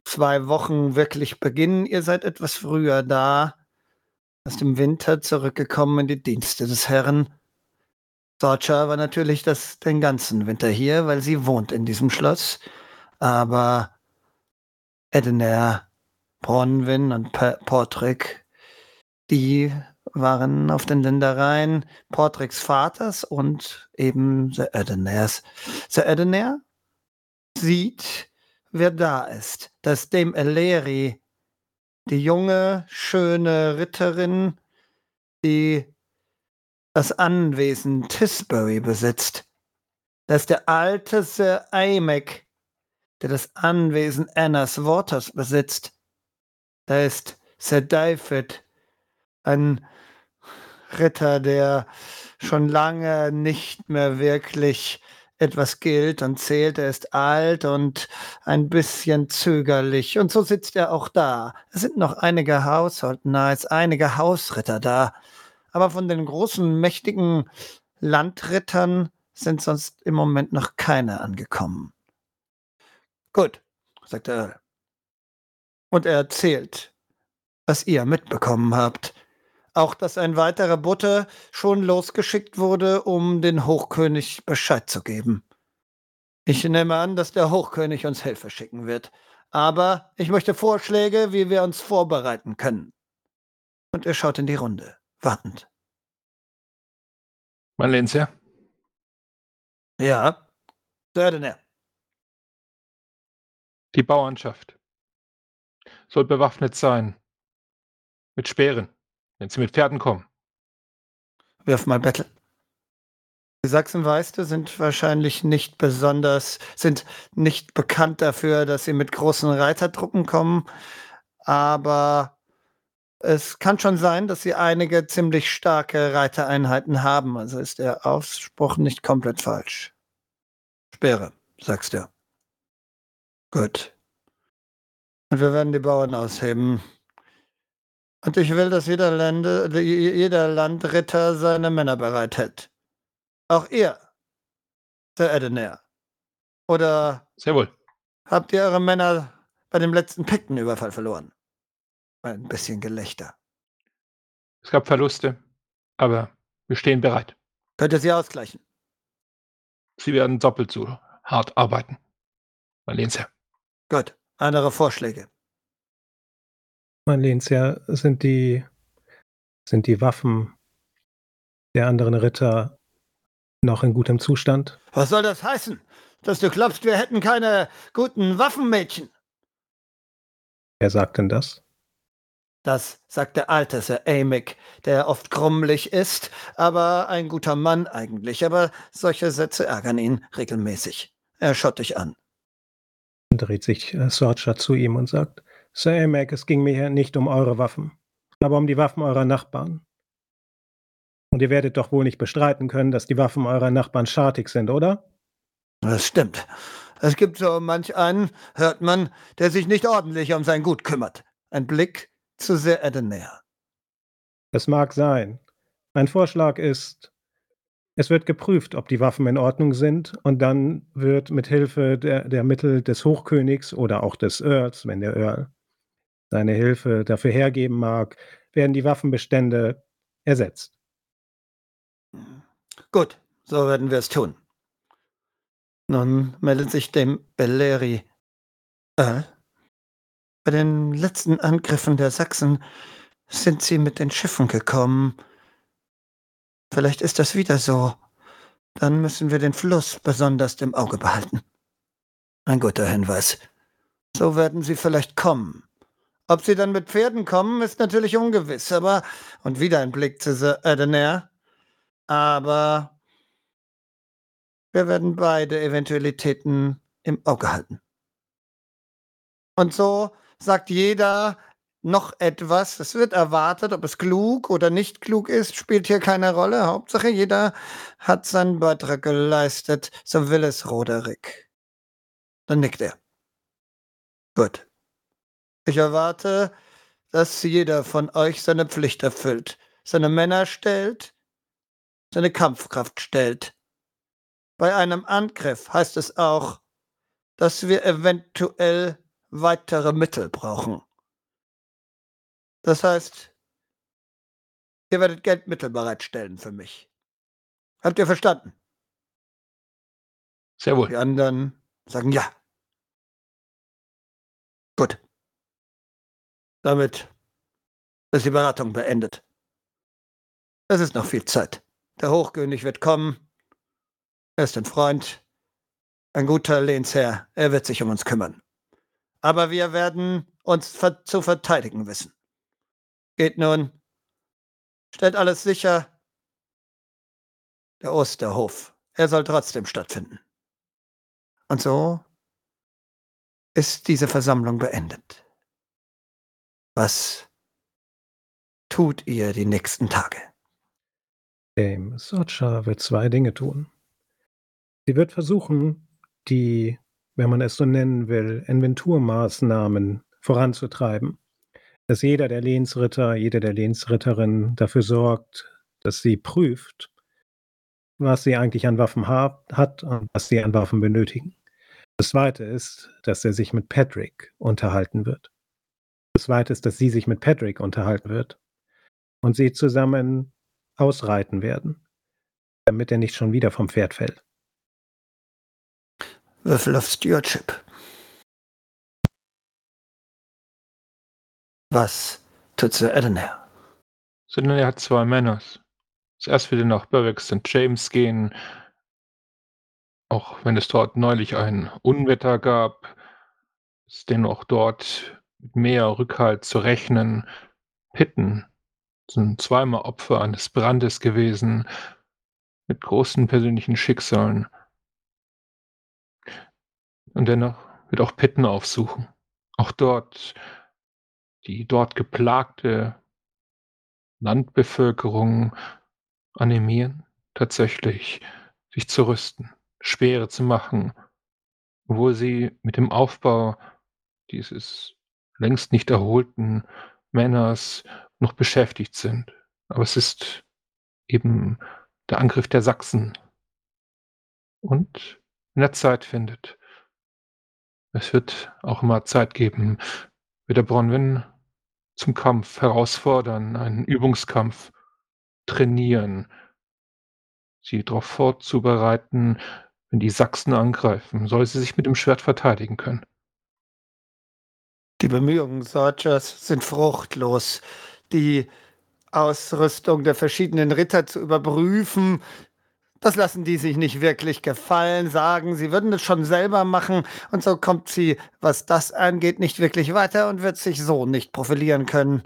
zwei Wochen wirklich beginnen. Ihr seid etwas früher da, aus dem Winter zurückgekommen in die Dienste des Herrn. Sorcha war natürlich das, den ganzen Winter hier, weil sie wohnt in diesem Schloss. Aber Edener, Bronwyn und Pa- Portrick, die waren auf den Ländereien Portricks Vaters und eben Sir Edeners. Sir Edener sieht, wer da ist. Das ist Dame Eleri, die junge, schöne Ritterin, die das Anwesen Tisbury besitzt. Das ist der alte Sir Aimek, der das Anwesen Annas Waters besitzt. Da ist Sir David, ein Ritter, der schon lange nicht mehr wirklich etwas gilt und zählt. Er ist alt und ein bisschen zögerlich. Und so sitzt er auch da. Es sind noch einige Household Knights, einige Hausritter da. Aber von den großen, mächtigen Landrittern sind sonst im Moment noch keine angekommen. Gut, sagt Earl. Und er erzählt, was ihr mitbekommen habt. Auch, dass ein weiterer Butte schon losgeschickt wurde, um den Hochkönig Bescheid zu geben. Ich nehme an, dass der Hochkönig uns Hilfe schicken wird. Aber ich möchte Vorschläge, wie wir uns vorbereiten können. Und er schaut in die Runde, wartend. Mein Lehnsherr, Ja, Sördener. die Bauernschaft soll bewaffnet sein. Mit Speeren, wenn sie mit Pferden kommen. Wirf mal Battle. Die Sachsenweiste sind wahrscheinlich nicht besonders, sind nicht bekannt dafür, dass sie mit großen Reitertruppen kommen, aber Es kann schon sein, dass sie einige ziemlich starke Reitereinheiten haben, also ist der Ausspruch nicht komplett falsch. Speere, sagst du. Gut. Und wir werden die Bauern ausheben. Und ich will, dass jeder, Lande, jeder Landritter seine Männer bereit hält. Auch ihr, Sir Edener. Oder Sehr wohl. habt ihr eure Männer bei dem letzten Piktenüberfall verloren? Ein bisschen Gelächter. Es gab Verluste, aber wir stehen bereit. Könnt ihr sie ausgleichen? Sie werden doppelt so hart arbeiten. Mein Lehnsherr. Gut. Andere Vorschläge. Mein Lehnsherr, sind die, sind die Waffen der anderen Ritter noch in gutem Zustand? Was soll das heißen? Dass du glaubst, wir hätten keine guten Waffenmädchen? Wer sagt denn das? Das sagt der alte Sir Amick, der oft krummlich ist, aber ein guter Mann eigentlich. Aber solche Sätze ärgern ihn regelmäßig. Er schaut dich an. Dreht sich äh, Sorcha zu ihm und sagt, Sir Amick, es ging mir hier nicht um eure Waffen, aber um die Waffen eurer Nachbarn. Und ihr werdet doch wohl nicht bestreiten können, dass die Waffen eurer Nachbarn schartig sind, oder? Das stimmt. Es gibt so manch einen, hört man, der sich nicht ordentlich um sein Gut kümmert. Ein Blick zu sehr Edener. Das mag sein. Mein Vorschlag ist, es wird geprüft, ob die Waffen in Ordnung sind, und dann wird mit Hilfe der, der Mittel des Hochkönigs oder auch des Earls, wenn der Earl seine Hilfe dafür hergeben mag, werden die Waffenbestände ersetzt. Gut, so werden wir es tun. Nun meldet sich dem Belleri. Earl? Bei den letzten Angriffen der Sachsen sind sie mit den Schiffen gekommen. Vielleicht ist das wieder so. Dann müssen wir den Fluss besonders im Auge behalten. Ein guter Hinweis. So werden sie vielleicht kommen. Ob sie dann mit Pferden kommen, ist natürlich ungewiss, aber, und wieder ein Blick zu Edener, aber wir werden beide Eventualitäten im Auge halten. Und so sagt jeder noch etwas. Es wird erwartet, ob es klug oder nicht klug ist, spielt hier keine Rolle. Hauptsache, jeder hat seinen Beitrag geleistet. So will es Roderick. Dann nickt er. Gut. Ich erwarte, dass jeder von euch seine Pflicht erfüllt, seine Männer stellt, seine Kampfkraft stellt. Bei einem Angriff heißt es auch, dass wir eventuell weitere Mittel brauchen. Das heißt, ihr werdet Geldmittel bereitstellen für mich. Habt ihr verstanden? Sehr wohl. Die anderen sagen ja. Gut. Damit ist die Beratung beendet. Es ist noch viel Zeit. Der Hochkönig wird kommen. Er ist ein Freund, ein guter Lehnsherr. Er wird sich um uns kümmern. Aber wir werden uns ver zu verteidigen wissen. Geht nun. Stellt alles sicher. Der Osterhof. Er soll trotzdem stattfinden. Und so ist diese Versammlung beendet. Was tut ihr die nächsten Tage? Dame Socha wird zwei Dinge tun. Sie wird versuchen, die, wenn man es so nennen will, Inventurmaßnahmen voranzutreiben. Dass jeder der Lehnsritter, jede der Lehnsritterinnen dafür sorgt, dass sie prüft, was sie eigentlich an Waffen hat und was sie an Waffen benötigen. Das zweite ist, dass er sich mit Patrick unterhalten wird. Das zweite ist, dass sie sich mit Patrick unterhalten wird und sie zusammen ausreiten werden, damit er nicht schon wieder vom Pferd fällt. Würfel auf Stewardship. Was tut Sir Edener? Sondern er hat zwei Männer. Zuerst wird er nach Berwick St. James gehen, auch wenn es dort neulich ein Unwetter gab, ist dennoch dort mit mehr Rückhalt zu rechnen. Pitten sind zweimal Opfer eines Brandes gewesen, mit großen persönlichen Schicksalen. Und dennoch wird auch Pitten aufsuchen. Auch dort die dort geplagte Landbevölkerung animieren, tatsächlich sich zu rüsten, Speere zu machen, obwohl sie mit dem Aufbau dieses längst nicht erholten Männers noch beschäftigt sind. Aber es ist eben der Angriff der Sachsen. Und wenn er Zeit findet, es wird auch immer Zeit geben, wird er Bronwyn zum Kampf herausfordern, einen Übungskampf trainieren, sie darauf vorzubereiten, wenn die Sachsen angreifen, soll sie sich mit dem Schwert verteidigen können. Die Bemühungen Sorgers sind fruchtlos. Die Ausrüstung der verschiedenen Ritter zu überprüfen, das lassen die sich nicht wirklich gefallen, sagen, sie würden es schon selber machen, und so kommt sie, was das angeht, nicht wirklich weiter und wird sich so nicht profilieren können.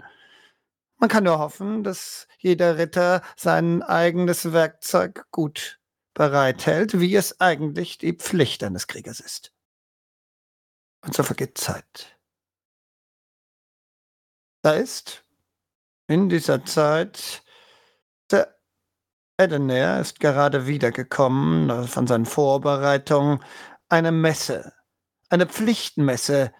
Man kann nur hoffen, dass jeder Ritter sein eigenes Werkzeug gut bereithält, wie es eigentlich die Pflicht eines Kriegers ist. Und so vergeht Zeit. Da ist in dieser Zeit der Edener ist gerade wiedergekommen äh, von seinen Vorbereitungen. Eine Messe, eine Pflichtmesse,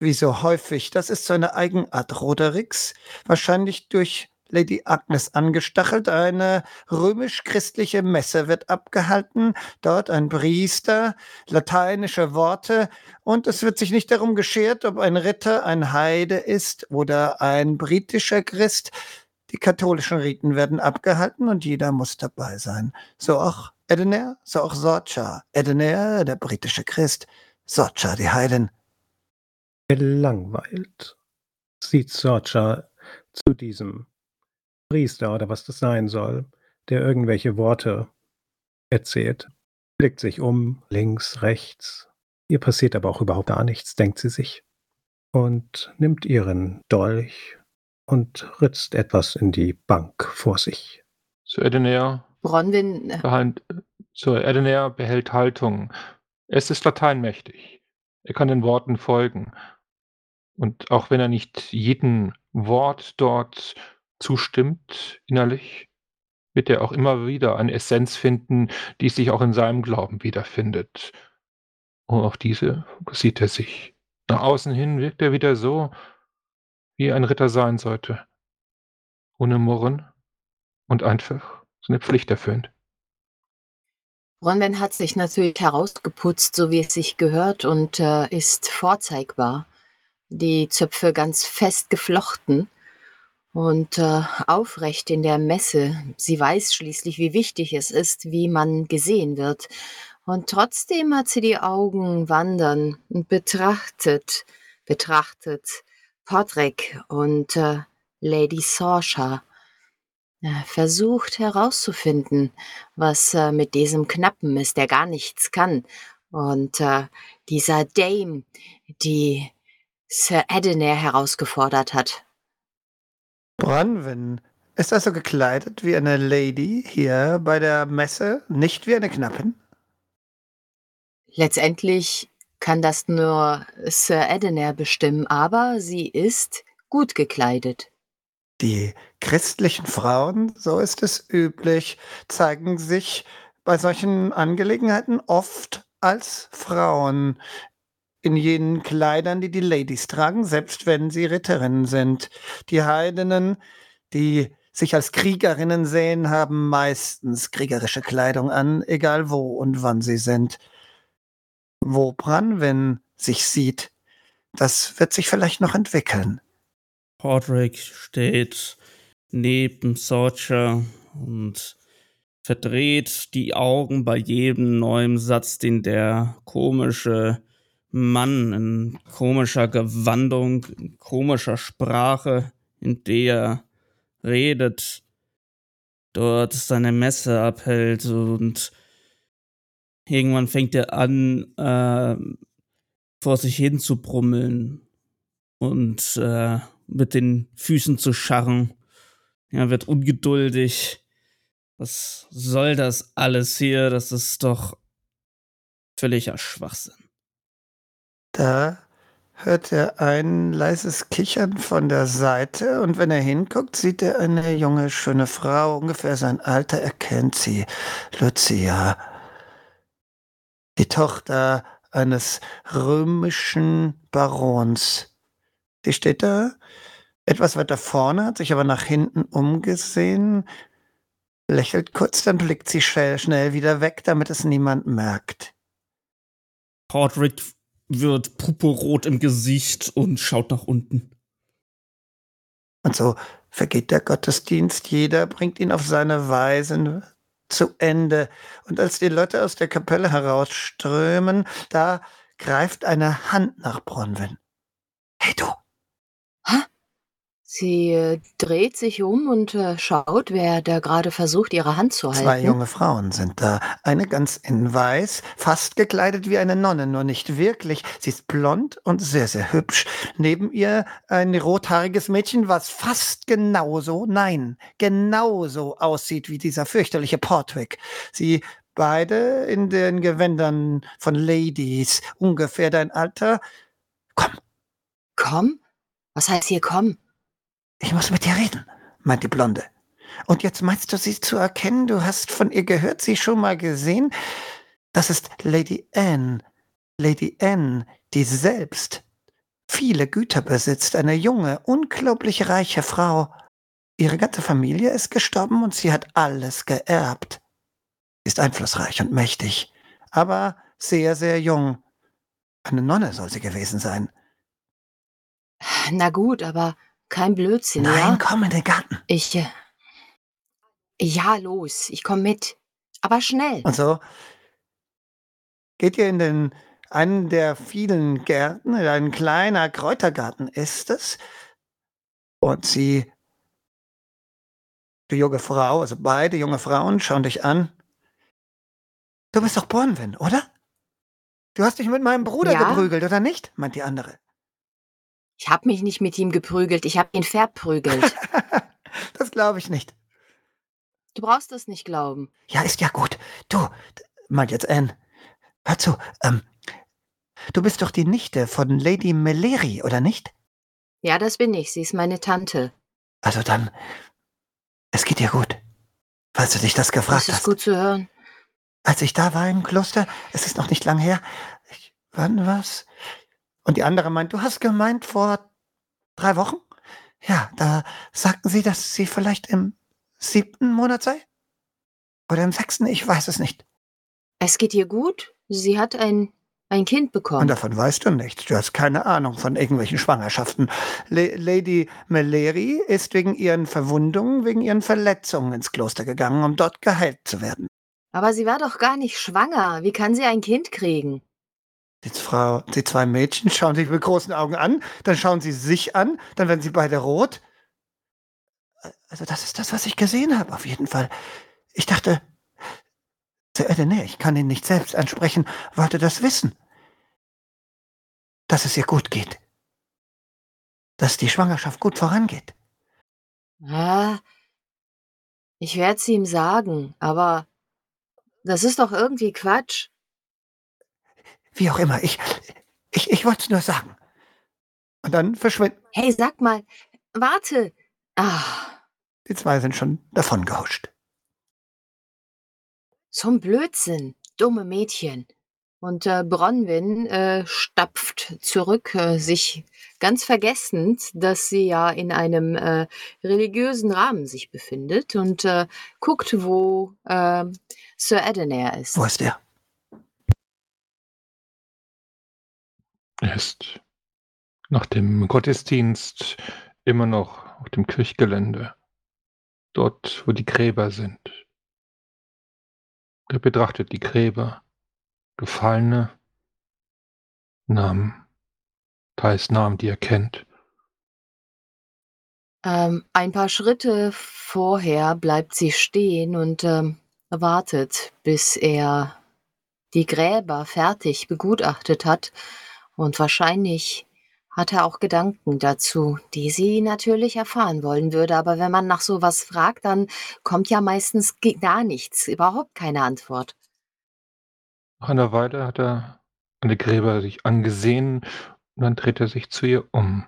wie so häufig. Das ist so eine Eigenart Rodericks, wahrscheinlich durch Lady Agnes angestachelt. Eine römisch-christliche Messe wird abgehalten, dort ein Priester, lateinische Worte, und es wird sich nicht darum geschert, ob ein Ritter ein Heide ist oder ein britischer Christ. Die katholischen Riten werden abgehalten und jeder muss dabei sein. So auch Edener, so auch Sorcha. Edener, der britische Christ, Sorcha, die Heiden. Gelangweilt sieht Sorcha zu diesem Priester oder was das sein soll, der irgendwelche Worte erzählt, blickt sich um, links, rechts. Ihr passiert aber auch überhaupt gar nichts, denkt sie sich, und nimmt ihren Dolch und ritzt etwas in die Bank vor sich. Sir Edener, Bronwyn, äh, Sir Edener behält Haltung. Es ist lateinmächtig. Er kann den Worten folgen. Und auch wenn er nicht jeden Wort dort zustimmt innerlich, wird er auch immer wieder eine Essenz finden, die sich auch in seinem Glauben wiederfindet. Und auf diese fokussiert er sich. Nach außen hin wirkt er wieder so, wie ein Ritter sein sollte. Ohne Murren und einfach seine Pflicht erfüllend. Bronwyn hat sich natürlich herausgeputzt, so wie es sich gehört, und äh, ist vorzeigbar. Die Zöpfe ganz fest geflochten und äh, aufrecht in der Messe. Sie weiß schließlich, wie wichtig es ist, wie man gesehen wird. Und trotzdem hat sie die Augen wandern und betrachtet, betrachtet Podrick und äh, Lady Sorsha. Äh, versucht herauszufinden, was äh, mit diesem Knappen ist, der gar nichts kann. Und äh, dieser Dame, die Sir Edener herausgefordert hat. Bronwyn ist also gekleidet wie eine Lady hier bei der Messe, nicht wie eine Knappin? Letztendlich kann das nur Sir Edener bestimmen, aber sie ist gut gekleidet. Die christlichen Frauen, so ist es üblich, zeigen sich bei solchen Angelegenheiten oft als Frauen in jenen Kleidern, die die Ladies tragen, selbst wenn sie Ritterinnen sind. Die Heidenen, die sich als Kriegerinnen sehen, haben meistens kriegerische Kleidung an, egal wo und wann sie sind. Wo Branwyn sich sieht, das wird sich vielleicht noch entwickeln. Podrick steht neben Sorcha und verdreht die Augen bei jedem neuen Satz, den der komische Mann in komischer Gewandung, in komischer Sprache, in der er redet, dort seine Messe abhält und irgendwann fängt er an, äh, vor sich hin zu brummeln und äh, mit den Füßen zu scharren. Er wird ungeduldig. Was soll das alles hier? Das ist doch völliger Schwachsinn. Da hört er ein leises Kichern von der Seite und wenn er hinguckt, sieht er eine junge, schöne Frau, ungefähr sein Alter, er kennt sie, Lucia, die Tochter eines römischen Barons. Die steht da, etwas weiter vorne, hat sich aber nach hinten umgesehen, lächelt kurz, dann blickt sie schnell, schnell wieder weg, damit es niemand merkt. Podrick wird purpurrot im Gesicht und schaut nach unten. Und so vergeht der Gottesdienst, jeder bringt ihn auf seine Weise zu Ende. Und als die Leute aus der Kapelle herausströmen, da greift eine Hand nach Bronwyn. Hey du! Hä? Sie äh, dreht sich um und äh, schaut, wer da gerade versucht, ihre Hand zu halten. Zwei junge Frauen sind da. Eine ganz in weiß, fast gekleidet wie eine Nonne, nur nicht wirklich. Sie ist blond und sehr, sehr hübsch. Neben ihr ein rothaariges Mädchen, was fast genauso, nein, genauso aussieht wie dieser fürchterliche Portwick. Sie beide in den Gewändern von Ladies, ungefähr dein Alter. Komm. Komm? Was heißt hier komm? Ich muss mit dir reden, meint die Blonde. Und jetzt meinst du sie zu erkennen? Du hast von ihr gehört, sie schon mal gesehen? Das ist Lady Anne. Lady Anne, die selbst viele Güter besitzt, eine junge, unglaublich reiche Frau. Ihre ganze Familie ist gestorben und sie hat alles geerbt. Ist einflussreich und mächtig, aber sehr, sehr jung. Eine Nonne soll sie gewesen sein. Na gut, aber kein Blödsinn, Nein, ja? komm in den Garten. Ich. Äh, ja, los, ich komm mit. Aber schnell. Und so geht ihr in den einen der vielen Gärten, ein kleiner Kräutergarten ist es. Und sie, die junge Frau, also beide junge Frauen, schauen dich an. Du bist doch Bronwyn, oder? Du hast dich mit meinem Bruder Ja. geprügelt, oder nicht? meint die andere. Ich hab mich nicht mit ihm geprügelt, ich hab ihn verprügelt. das glaube ich nicht. Du brauchst das nicht glauben. Ja, ist ja gut. Du, meint jetzt Anne. Hör zu, ähm, du bist doch die Nichte von Lady Meleri, oder nicht? Ja, das bin ich, sie ist meine Tante. Also dann, es geht dir gut. Falls du dich das gefragt Das ist hast. gut zu hören. Als ich da war im Kloster, es ist noch nicht lang her. Ich, wann was? Und die andere meint, du hast gemeint vor drei Wochen? Ja, da sagten sie, dass sie vielleicht im siebten Monat sei? Oder im sechsten? Ich weiß es nicht. Es geht ihr gut? Sie hat ein, ein Kind Und bekommen. davon weißt du nichts. Du hast keine Ahnung von irgendwelchen Schwangerschaften. Le Lady Meleri ist wegen ihren Verwundungen, wegen ihren Verletzungen ins Kloster gegangen, um dort geheilt zu werden. Aber sie war doch gar nicht schwanger. Wie kann sie ein Kind kriegen? Die, Frau, die zwei Mädchen schauen sich mit großen Augen an, dann schauen sie sich an, dann werden sie beide rot. Also das ist das, was ich gesehen habe, auf jeden Fall. Ich dachte, Sir Edener, ich kann ihn nicht selbst ansprechen, wollte das wissen. Dass es ihr gut geht. Dass die Schwangerschaft gut vorangeht. Ah, ich werde sie ihm sagen, aber das ist doch irgendwie Quatsch. Wie auch immer, ich, ich, ich wollte es nur sagen. Und dann verschwinden. Hey, sag mal, warte. Ah, Die zwei sind schon davon gehuscht. so ein Blödsinn. Dumme Mädchen. Und äh, Bronwyn äh, stapft zurück, äh, sich ganz vergessend, dass sie ja in einem äh, religiösen Rahmen sich befindet und äh, guckt, wo äh, Sir Edener ist. Wo ist er? Ist nach dem Gottesdienst immer noch auf dem Kirchgelände, dort, wo die Gräber sind. Er betrachtet die Gräber, Gefallene, Namen, teils Namen, die er kennt. Ähm, ein paar Schritte vorher bleibt sie stehen und ähm, wartet, bis er die Gräber fertig begutachtet hat. Und wahrscheinlich hat er auch Gedanken dazu, die sie natürlich erfahren wollen würde. Aber wenn man nach sowas fragt, dann kommt ja meistens gar nichts, überhaupt keine Antwort. Nach einer Weile hat er an die Gräber sich angesehen Und dann dreht er sich zu ihr um.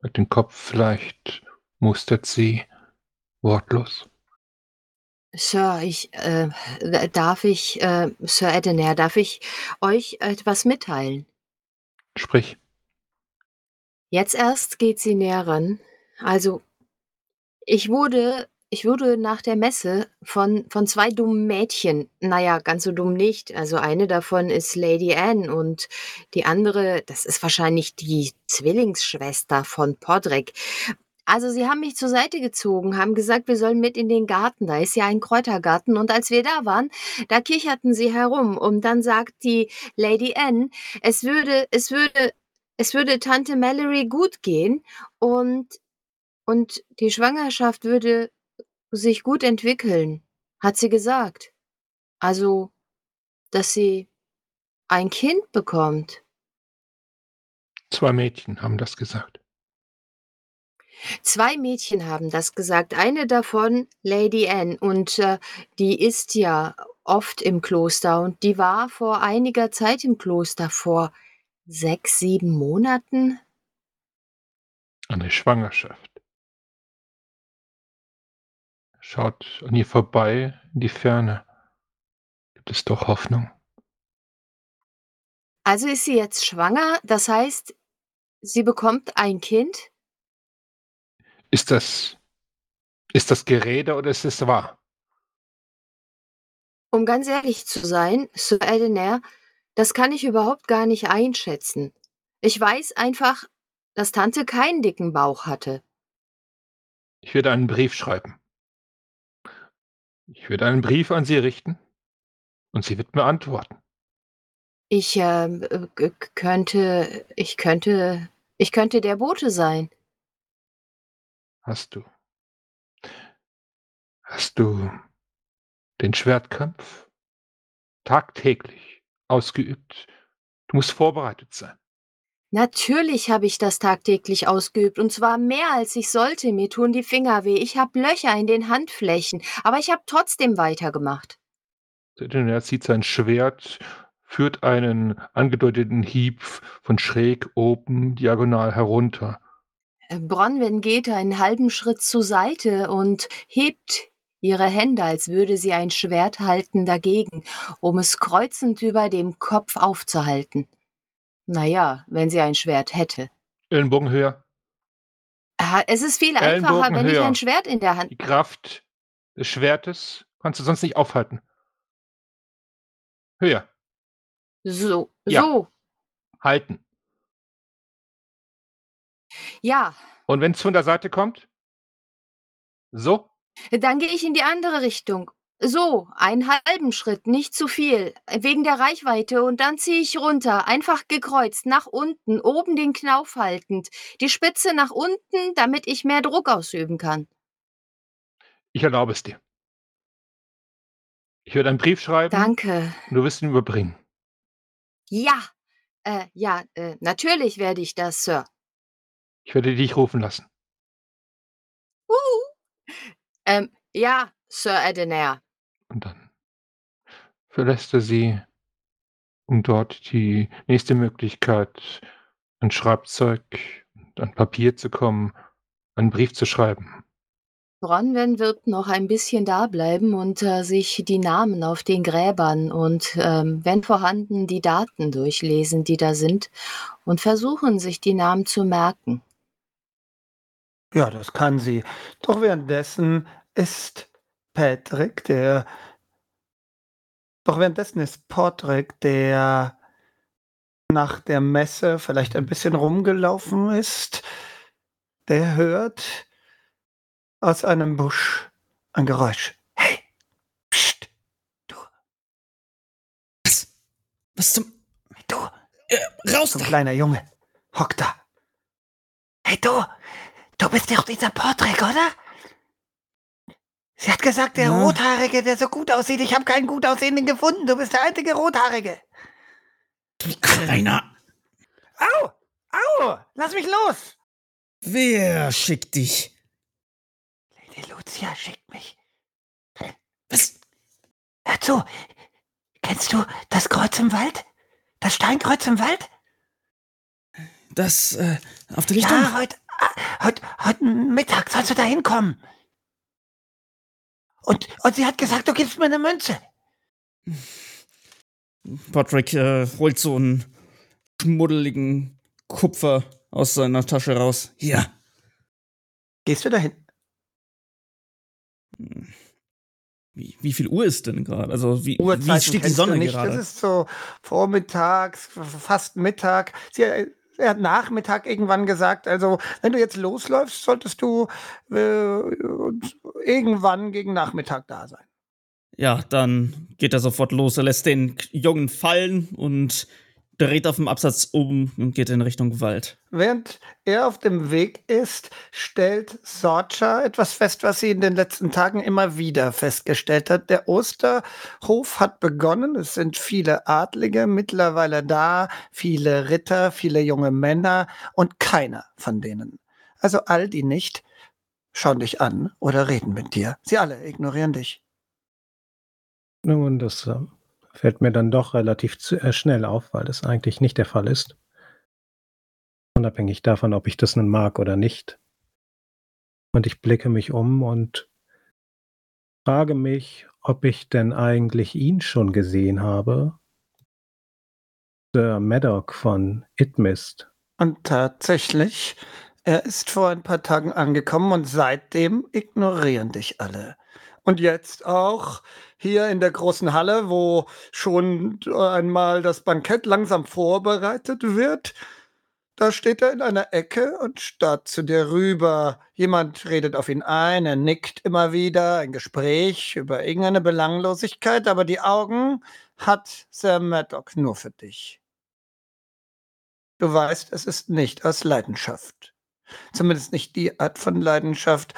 Mit dem Kopf vielleicht mustert sie wortlos. Sir, ich, äh, darf ich, äh, Sir Edener, darf ich euch etwas mitteilen? Sprich. Jetzt erst geht sie näher ran. Also, ich wurde ich wurde nach der Messe von von 2 dummen Mädchen na ja, ganz so dumm nicht. Also, eine davon ist Lady Anne und die andere, das ist wahrscheinlich die Zwillingsschwester von Podrick. Also, sie haben mich zur Seite gezogen, haben gesagt, wir sollen mit in den Garten, da ist ja ein Kräutergarten. Und als wir da waren, da kicherten sie herum und dann sagt die Lady Anne, es würde es würde es würde Tante Mallory gut gehen und und die Schwangerschaft würde sich gut entwickeln, hat sie gesagt. Also, dass sie ein Kind bekommt. 2 Mädchen haben das gesagt. 2 Mädchen haben das gesagt. Eine davon Lady Anne und, äh, die ist ja oft im Kloster und die war vor einiger Zeit im Kloster, vor 6, 7 Monaten. Eine Schwangerschaft. Schaut an ihr vorbei in die Ferne. Gibt es doch Hoffnung? Also ist sie jetzt schwanger, das heißt, sie bekommt ein Kind? Ist das ist das Gerede oder ist es wahr? Um ganz ehrlich zu sein, Sir Edener, das kann ich überhaupt gar nicht einschätzen. Ich weiß einfach, dass Tante keinen dicken Bauch hatte. Ich werde einen Brief schreiben. Ich werde einen Brief an sie richten und sie wird mir antworten. Ich, äh, k könnte ich könnte ich könnte der Bote sein. Hast du hast du den Schwertkampf tagtäglich ausgeübt? Du musst vorbereitet sein. Natürlich habe ich das tagtäglich ausgeübt und zwar mehr als ich sollte. Mir tun die Finger weh. Ich habe Löcher in den Handflächen, aber ich habe trotzdem weitergemacht. Er zieht sein Schwert, führt einen angedeuteten Hieb von schräg oben diagonal herunter. Äh, Bronwyn geht einen halben Schritt zur Seite und hebt ihre Hände, als würde sie ein Schwert halten, dagegen, um es kreuzend über dem Kopf aufzuhalten. Na ja, wenn sie ein Schwert hätte. Ellenbogen höher. Ah, es ist viel einfacher, wenn ich ein Schwert in der Hand Die Kraft des Schwertes kannst du sonst nicht aufhalten. Höher. So, Ja. so. Halten. Ja, Und wenn es von der Seite kommt? So? dann gehe ich in die andere Richtung. So, einen halben Schritt, nicht zu viel, wegen der Reichweite und dann ziehe ich runter, einfach gekreuzt, nach unten, oben den Knauf haltend, die Spitze nach unten, damit ich mehr Druck ausüben kann. Ich erlaube es dir. Ich werde einen Brief schreiben Danke. und du wirst ihn überbringen. Ja, äh, ja, äh, natürlich werde ich das, Sir. Ich werde dich rufen lassen. Uhu. Ähm, ja, Sir Edener. Und dann verlässt er sie, um dort die nächste Möglichkeit an Schreibzeug und an Papier zu kommen, einen Brief zu schreiben. Bronwyn wird noch ein bisschen dableiben und, äh, sich die Namen auf den Gräbern und, ähm, wenn vorhanden, die Daten durchlesen, die da sind und versuchen, sich die Namen zu merken. Ja, das kann sie. Doch währenddessen ist Patrick, der doch währenddessen ist Patrick, der nach der Messe vielleicht ein bisschen rumgelaufen ist, der hört aus einem Busch ein Geräusch. Hey, pst, Was? Was zum. du, Äh, raus ein da! kleiner Junge, hock da. Hey, du, du bist doch dieser Patrick, oder? Sie hat gesagt, der Ja. Rothaarige, der so gut aussieht. Ich habe keinen gut aussehenden gefunden. Du bist der einzige Rothaarige. Du kleiner. Au! Au! Lass mich los! Wer schickt dich? Lady Lucia schickt mich. Was? Hör zu. Kennst du das Kreuz im Wald? Das Steinkreuz im Wald? das äh, auf der Lichtung. Ja, heute, heute, heute Mittag sollst du da hinkommen. Und, und sie hat gesagt, du gibst mir eine Münze. Patrick äh, holt so einen schmuddeligen Kupfer aus seiner Tasche raus. Hier. Gehst du dahin? Wie, wie viel Uhr ist denn gerade? Also wie, wie steht die Sonne nicht. gerade? Das ist so vormittags, fast Mittag. Sie, er hat Nachmittag irgendwann gesagt, also wenn du jetzt losläufst, solltest du äh, irgendwann gegen Nachmittag da sein. Ja, dann geht er sofort los. Er lässt den Jungen fallen und dreht auf dem Absatz um und geht in Richtung Wald. Während er auf dem Weg ist, stellt Sorcha etwas fest, was sie in den letzten Tagen immer wieder festgestellt hat. Der Osterhof hat begonnen. Es sind viele Adlige mittlerweile da, viele Ritter, viele junge Männer und keiner von denen. Also all die nicht schauen dich an oder reden mit dir. Sie alle ignorieren dich. Nun, das äh, fällt mir dann doch relativ zu, äh, schnell auf, weil das eigentlich nicht der Fall ist. Unabhängig davon, ob ich das nun mag oder nicht. Und ich blicke mich um und frage mich, ob ich denn eigentlich ihn schon gesehen habe. Der Maddock von Itmist. Und tatsächlich, er ist vor ein paar Tagen angekommen und seitdem ignorieren dich alle. Und jetzt auch hier in der großen Halle, wo schon einmal das Bankett langsam vorbereitet wird. Da steht er in einer Ecke und starrt zu dir rüber. Jemand redet auf ihn ein, er nickt immer wieder, ein Gespräch über irgendeine Belanglosigkeit, aber die Augen hat Sir Maddock nur für dich. Du weißt, es ist nicht aus Leidenschaft. Zumindest nicht die Art von Leidenschaft,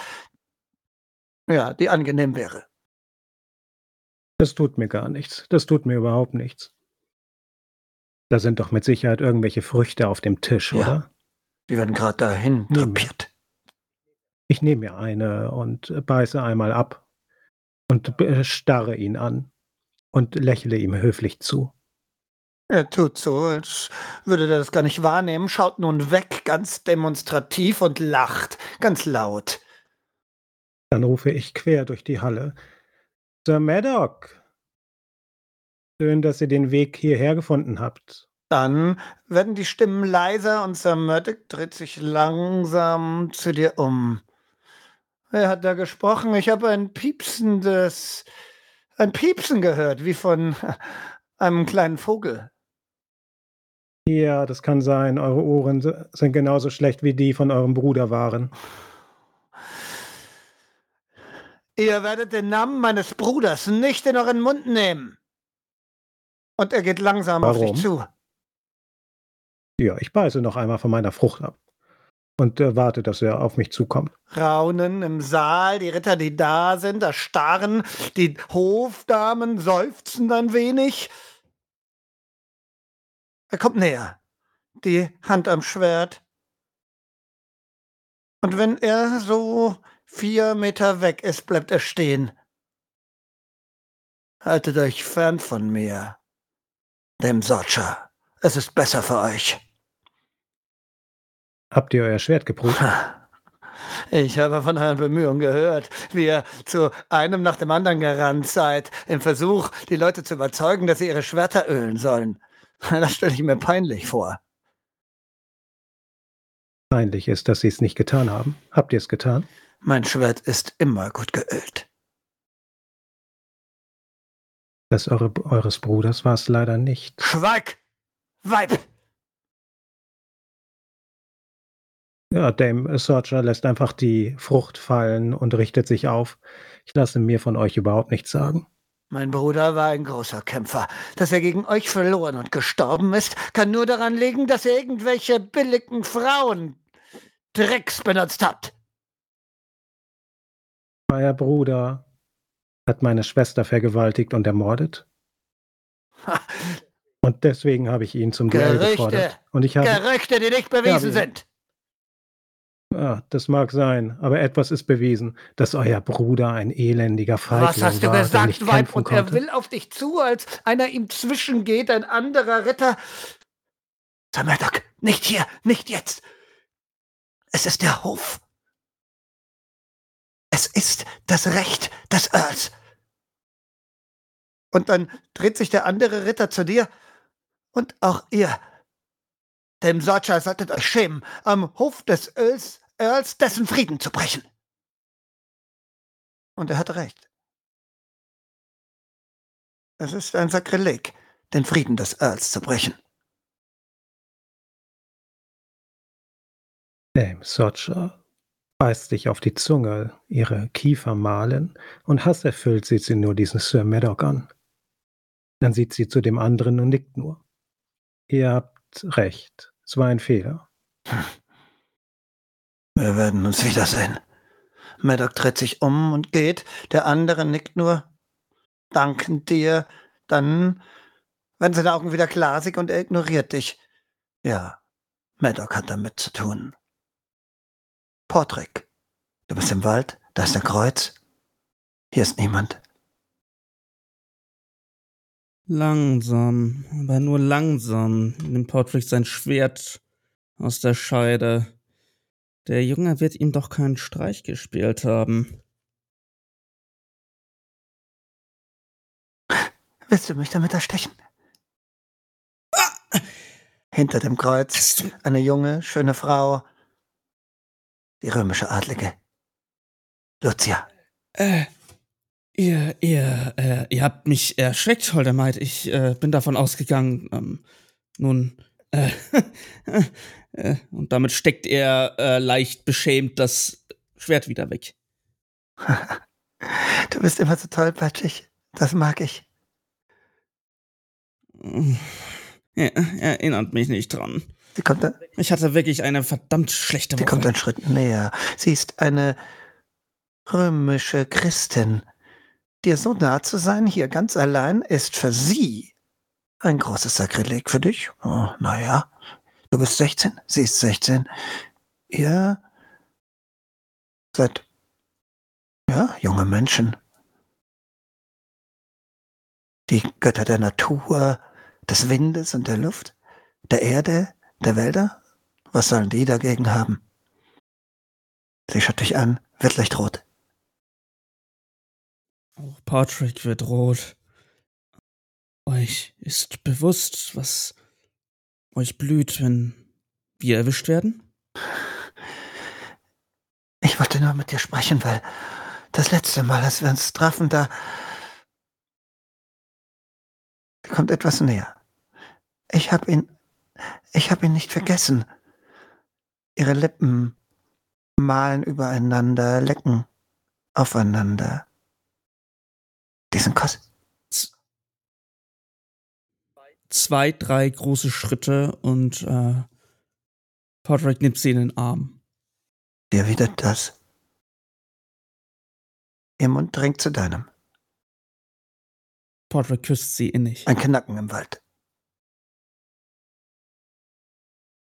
ja, die angenehm wäre. Das tut mir gar nichts. Das tut mir überhaupt nichts. Da sind doch mit Sicherheit irgendwelche Früchte auf dem Tisch, Ja. oder? Die werden gerade dahin drapiert. Ich nehme mir eine und beiße einmal ab und starre ihn an und lächle ihm höflich zu. Er tut so, als würde er das gar nicht wahrnehmen, schaut nun weg, ganz demonstrativ und lacht, ganz laut. Dann rufe ich quer durch die Halle. Sir Maddock! Schön, dass ihr den Weg hierher gefunden habt. Dann werden die Stimmen leiser und Sir Murdoch dreht sich langsam zu dir um. Wer hat da gesprochen? Ich habe ein piepsendes, ein Piepsen gehört, wie von einem kleinen Vogel. Ja, das kann sein. Eure Ohren sind genauso schlecht wie die von eurem Bruder waren. Ihr werdet den Namen meines Bruders nicht in euren Mund nehmen. Und er geht langsam auf Warum? dich zu. Ja, ich beiße noch einmal von meiner Frucht ab und äh, warte, dass er auf mich zukommt. Raunen im Saal, die Ritter, die da sind, erstarren, die Hofdamen seufzen ein wenig. Er kommt näher, die Hand am Schwert. Und wenn er so vier Meter weg ist, bleibt er stehen. Haltet euch fern von mir, dem Sorcha. Es ist besser für euch. Habt ihr euer Schwert geprüft? Ich habe von euren Bemühungen gehört, wie ihr zu einem nach dem anderen gerannt seid, im Versuch, die Leute zu überzeugen, dass sie ihre Schwerter ölen sollen. Das stelle ich mir peinlich vor. Peinlich ist, dass sie es nicht getan haben. Habt ihr es getan? Mein Schwert ist immer gut geölt. Das eure, eures Bruders war es leider nicht. Schweig! Weib! Ja, Dame Searcher lässt einfach die Frucht fallen und richtet sich auf. Ich lasse mir von euch überhaupt nichts sagen. Mein Bruder war ein großer Kämpfer. Dass er gegen euch verloren und gestorben ist, kann nur daran liegen, dass ihr irgendwelche billigen Frauen Drecks benutzt habt. Euer Bruder hat meine Schwester vergewaltigt und ermordet. Und deswegen habe ich ihn zum Duell Gerüchte. gefordert. Und ich habe. Gerüchte, die nicht bewiesen Ja, sind. Ja, das mag sein, aber etwas ist bewiesen, dass euer Bruder ein elendiger Feigling Was hast du war, gesagt, Weib? Und er will auf dich zu, als einer ihm zwischengeht, ein anderer Ritter. Sir Maddox, nicht hier, nicht jetzt. Es ist der Hof. Es ist das Recht des Earls. Und dann dreht sich der andere Ritter zu dir. Und auch ihr, dem Sorcha, solltet euch schämen, am Hof des Earls, Earls dessen Frieden zu brechen. Und er hat recht. Es ist ein Sakrileg, den Frieden des Earls zu brechen. Dame Socher beißt sich auf die Zunge, ihre Kiefer malen, und hasserfüllt sieht sie nur diesen Sir Maddock an. Dann sieht sie zu dem anderen und nickt nur. Ihr habt recht, es war ein Fehler. Wir werden uns wiedersehen. Maddock dreht sich um und geht, der andere nickt nur. Danken dir. Dann werden seine Augen wieder glasig und er ignoriert dich. Ja, Maddock hat damit zu tun. Portrick, du bist im Wald, da ist ein Kreuz. Hier ist niemand. Langsam, aber nur langsam nimmt Portrick sein Schwert aus der Scheide. Der Junge wird ihm doch keinen Streich gespielt haben. Willst du mich damit erstechen? Hinter dem Kreuz eine junge, schöne Frau, die römische Adlige. Lucia. Äh, ihr, ihr, äh, ihr habt mich erschreckt, Holdermeid. Ich äh, bin davon ausgegangen. Ähm, nun, äh, äh, und damit steckt er äh, leicht beschämt das Schwert wieder weg. du bist immer so tollpatschig. Das mag ich. Er, erinnert mich nicht dran. Sie kommt ein, ich hatte wirklich eine verdammt schlechte Woche. Sie kommt einen Schritt näher. Sie ist eine römische Christin. Dir so nah zu sein, hier ganz allein, ist für sie ein großes Sakrileg für dich. Oh, naja, du bist 16, sie ist 16. Ihr seid, ja, junge Menschen. Die Götter der Natur, des Windes und der Luft, der Erde, der Wälder? Was sollen die dagegen haben? Sie schaut dich an, wird leicht rot. Auch Patrick wird rot. Euch ist bewusst, was euch blüht, wenn wir erwischt werden? Ich wollte nur mit dir sprechen, weil das letzte Mal, als wir uns trafen, da kommt etwas näher. Ich hab ihn, ich hab ihn nicht vergessen. Ihre Lippen malen übereinander, lecken aufeinander. Diesen Kuss. Zwei, drei große Schritte und äh, Podrick nimmt sie in den Arm. Wie erwidert das? Ihr Mund drängt zu deinem. Podrick küsst sie innig. Ein Knacken im Wald.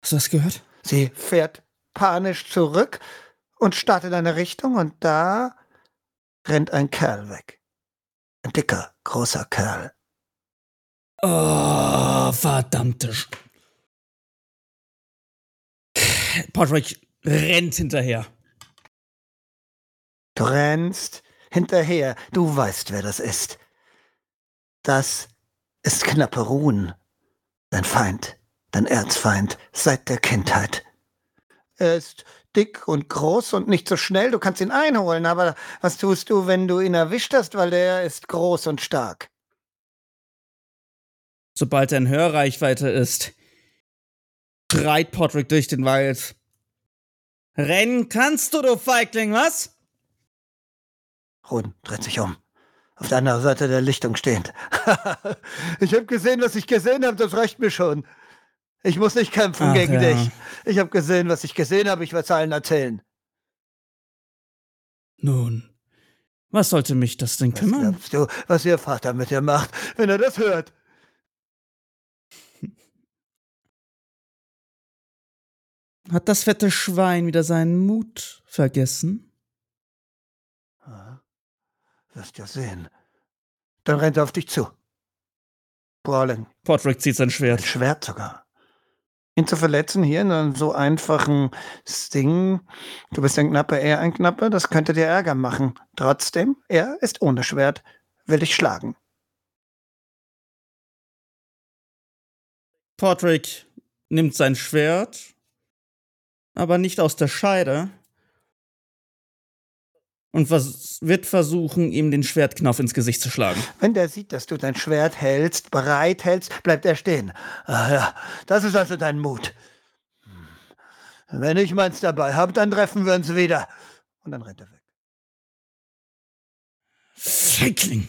Hast du das gehört? Sie fährt panisch zurück und startet in eine Richtung und da rennt ein Kerl weg. Ein dicker, großer Kerl. Oh, verdammte. Sch Podrick rennt hinterher. Du rennst hinterher. Du weißt, wer das ist. Das ist knappe Ruhen. Dein Feind, dein Erzfeind seit der Kindheit. Er ist dick und groß und nicht so schnell, du kannst ihn einholen, aber was tust du, wenn du ihn erwischt hast, weil er ist groß und stark? Sobald er in Hörreichweite ist, schreit Podrick durch den Wald. Rennen kannst du, du Feigling, was? Run dreht sich um. Auf der anderen Seite der Lichtung stehend. ich habe gesehen, was ich gesehen habe, das reicht mir schon. Ich muss nicht kämpfen Ach, gegen ja. dich. Ich habe gesehen, was ich gesehen habe, ich werde es allen erzählen. Nun, was sollte mich das denn Was kümmern? glaubst du, was ihr Vater mit dir macht, wenn er das hört? Hat das fette Schwein wieder seinen Mut vergessen? Ah, Wirst ja sehen. Dann rennt er auf dich zu. Brawling, Podrick zieht sein ein Schwert. Schwert sogar. Ihn zu verletzen hier in einem so einfachen Ding. Du bist ein Knappe, er ein Knappe, das könnte dir Ärger machen. Trotzdem, er ist ohne Schwert, will dich schlagen. Patrick nimmt sein Schwert, aber nicht aus der Scheide und vers wird versuchen, ihm den Schwertknauf ins Gesicht zu schlagen. Wenn der sieht, dass du dein Schwert hältst, bereit hältst, bleibt er stehen. Ah ja, das ist also dein Mut. Wenn ich meins dabei habe, dann treffen wir uns wieder. Und dann rennt er weg. Feigling!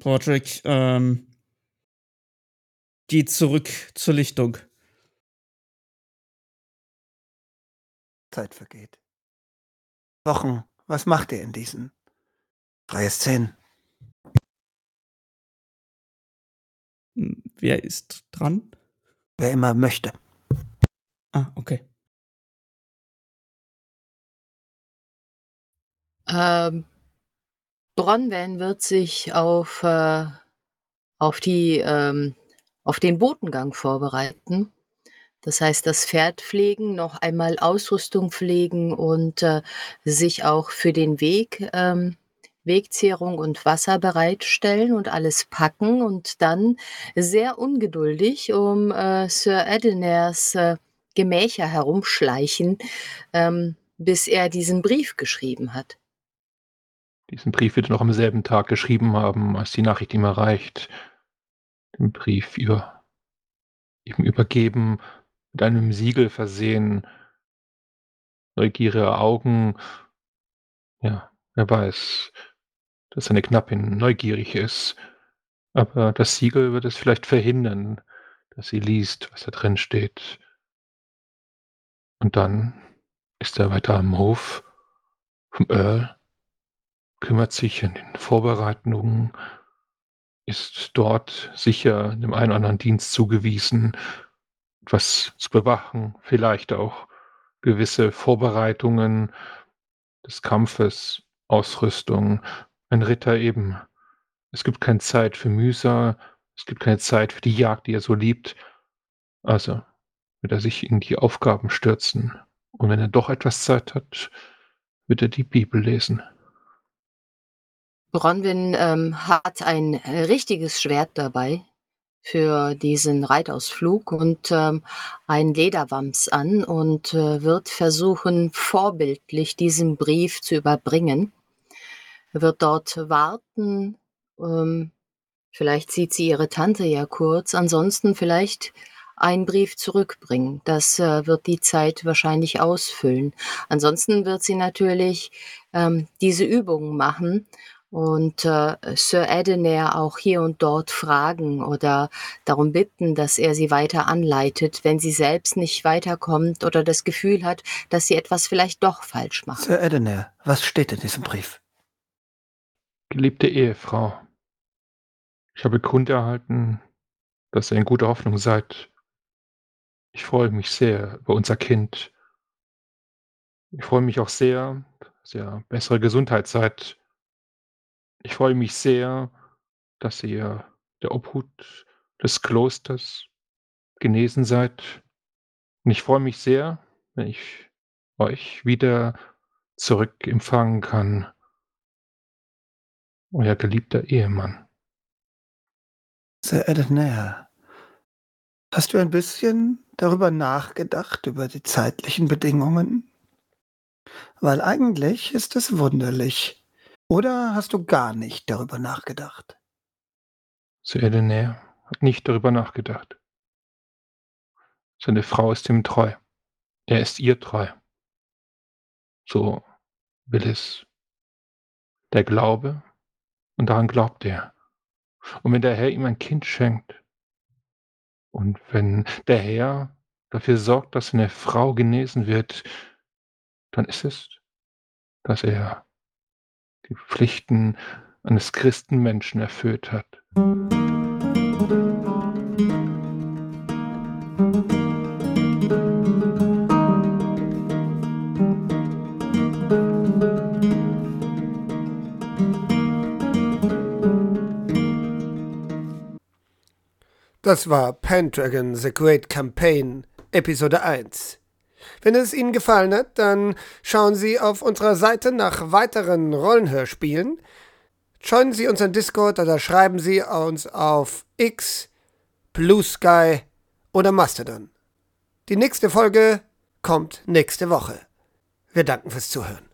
Patrick, ähm, geht zurück zur Lichtung. Zeit vergeht. Wochen, was macht ihr in diesen? Freie Szenen. Hm, wer ist dran? Wer immer möchte. Ah, okay. Ähm, Bronwen wird sich auf, äh, auf, die, ähm, auf den Botengang vorbereiten. Das heißt, das Pferd pflegen, noch einmal Ausrüstung pflegen und äh, sich auch für den Weg, ähm, Wegzehrung und Wasser bereitstellen und alles packen und dann sehr ungeduldig um äh, Sir Edenairs äh, Gemächer herumschleichen, ähm, bis er diesen Brief geschrieben hat. Diesen Brief wird er noch am selben Tag geschrieben haben, als die Nachricht ihm erreicht. Den Brief über, ihm übergeben, mit einem Siegel versehen, neugierige Augen. Ja, wer weiß, dass seine Knappin neugierig ist. Aber das Siegel wird es vielleicht verhindern, dass sie liest, was da drin steht. Und dann ist er weiter am Hof vom Earl kümmert sich in den Vorbereitungen, ist dort sicher dem einen oder anderen Dienst zugewiesen, etwas zu bewachen, vielleicht auch gewisse Vorbereitungen des Kampfes, Ausrüstung, ein Ritter eben. Es gibt keine Zeit für Mühsal, es gibt keine Zeit für die Jagd, die er so liebt. Also wird er sich in die Aufgaben stürzen. Und wenn er doch etwas Zeit hat, wird er die Bibel lesen. Bronwyn ähm, hat ein äh, richtiges Schwert dabei für diesen Reitausflug und ähm, einen Lederwams an und äh, wird versuchen, vorbildlich diesen Brief zu überbringen. Er wird dort warten. Ähm, vielleicht sieht sie ihre Tante ja kurz. Ansonsten vielleicht einen Brief zurückbringen. Das äh, wird die Zeit wahrscheinlich ausfüllen. Ansonsten wird sie natürlich ähm, diese Übungen machen und äh, Sir Edenair auch hier und dort fragen oder darum bitten, dass er sie weiter anleitet, wenn sie selbst nicht weiterkommt oder das Gefühl hat, dass sie etwas vielleicht doch falsch macht. Sir Edenair, was steht in diesem Brief? Geliebte Ehefrau, ich habe Grund erhalten, dass ihr in guter Hoffnung seid. Ich freue mich sehr über unser Kind. Ich freue mich auch sehr, dass ihr bessere Gesundheit seid ich freue mich sehr, dass ihr der Obhut des Klosters genesen seid. Und ich freue mich sehr, wenn ich euch wieder zurück empfangen kann. Euer geliebter Ehemann. Sir Ednair, hast du ein bisschen darüber nachgedacht, über die zeitlichen Bedingungen? Weil eigentlich ist es wunderlich, oder hast du gar nicht darüber nachgedacht? Sir Edenair hat nicht darüber nachgedacht. Seine Frau ist ihm treu. Er ist ihr treu. So will es der Glaube und daran glaubt er. Und wenn der Herr ihm ein Kind schenkt und wenn der Herr dafür sorgt, dass seine Frau genesen wird, dann ist es, dass er die Pflichten eines Christenmenschen erfüllt hat. Das war Pendragon The Great Campaign, Episode 1. Wenn es Ihnen gefallen hat, dann schauen Sie auf unserer Seite nach weiteren Rollenhörspielen. Joinen Sie unseren Discord oder schreiben Sie uns auf X, Blue Sky oder Mastodon. Die nächste Folge kommt nächste Woche. Wir danken fürs Zuhören.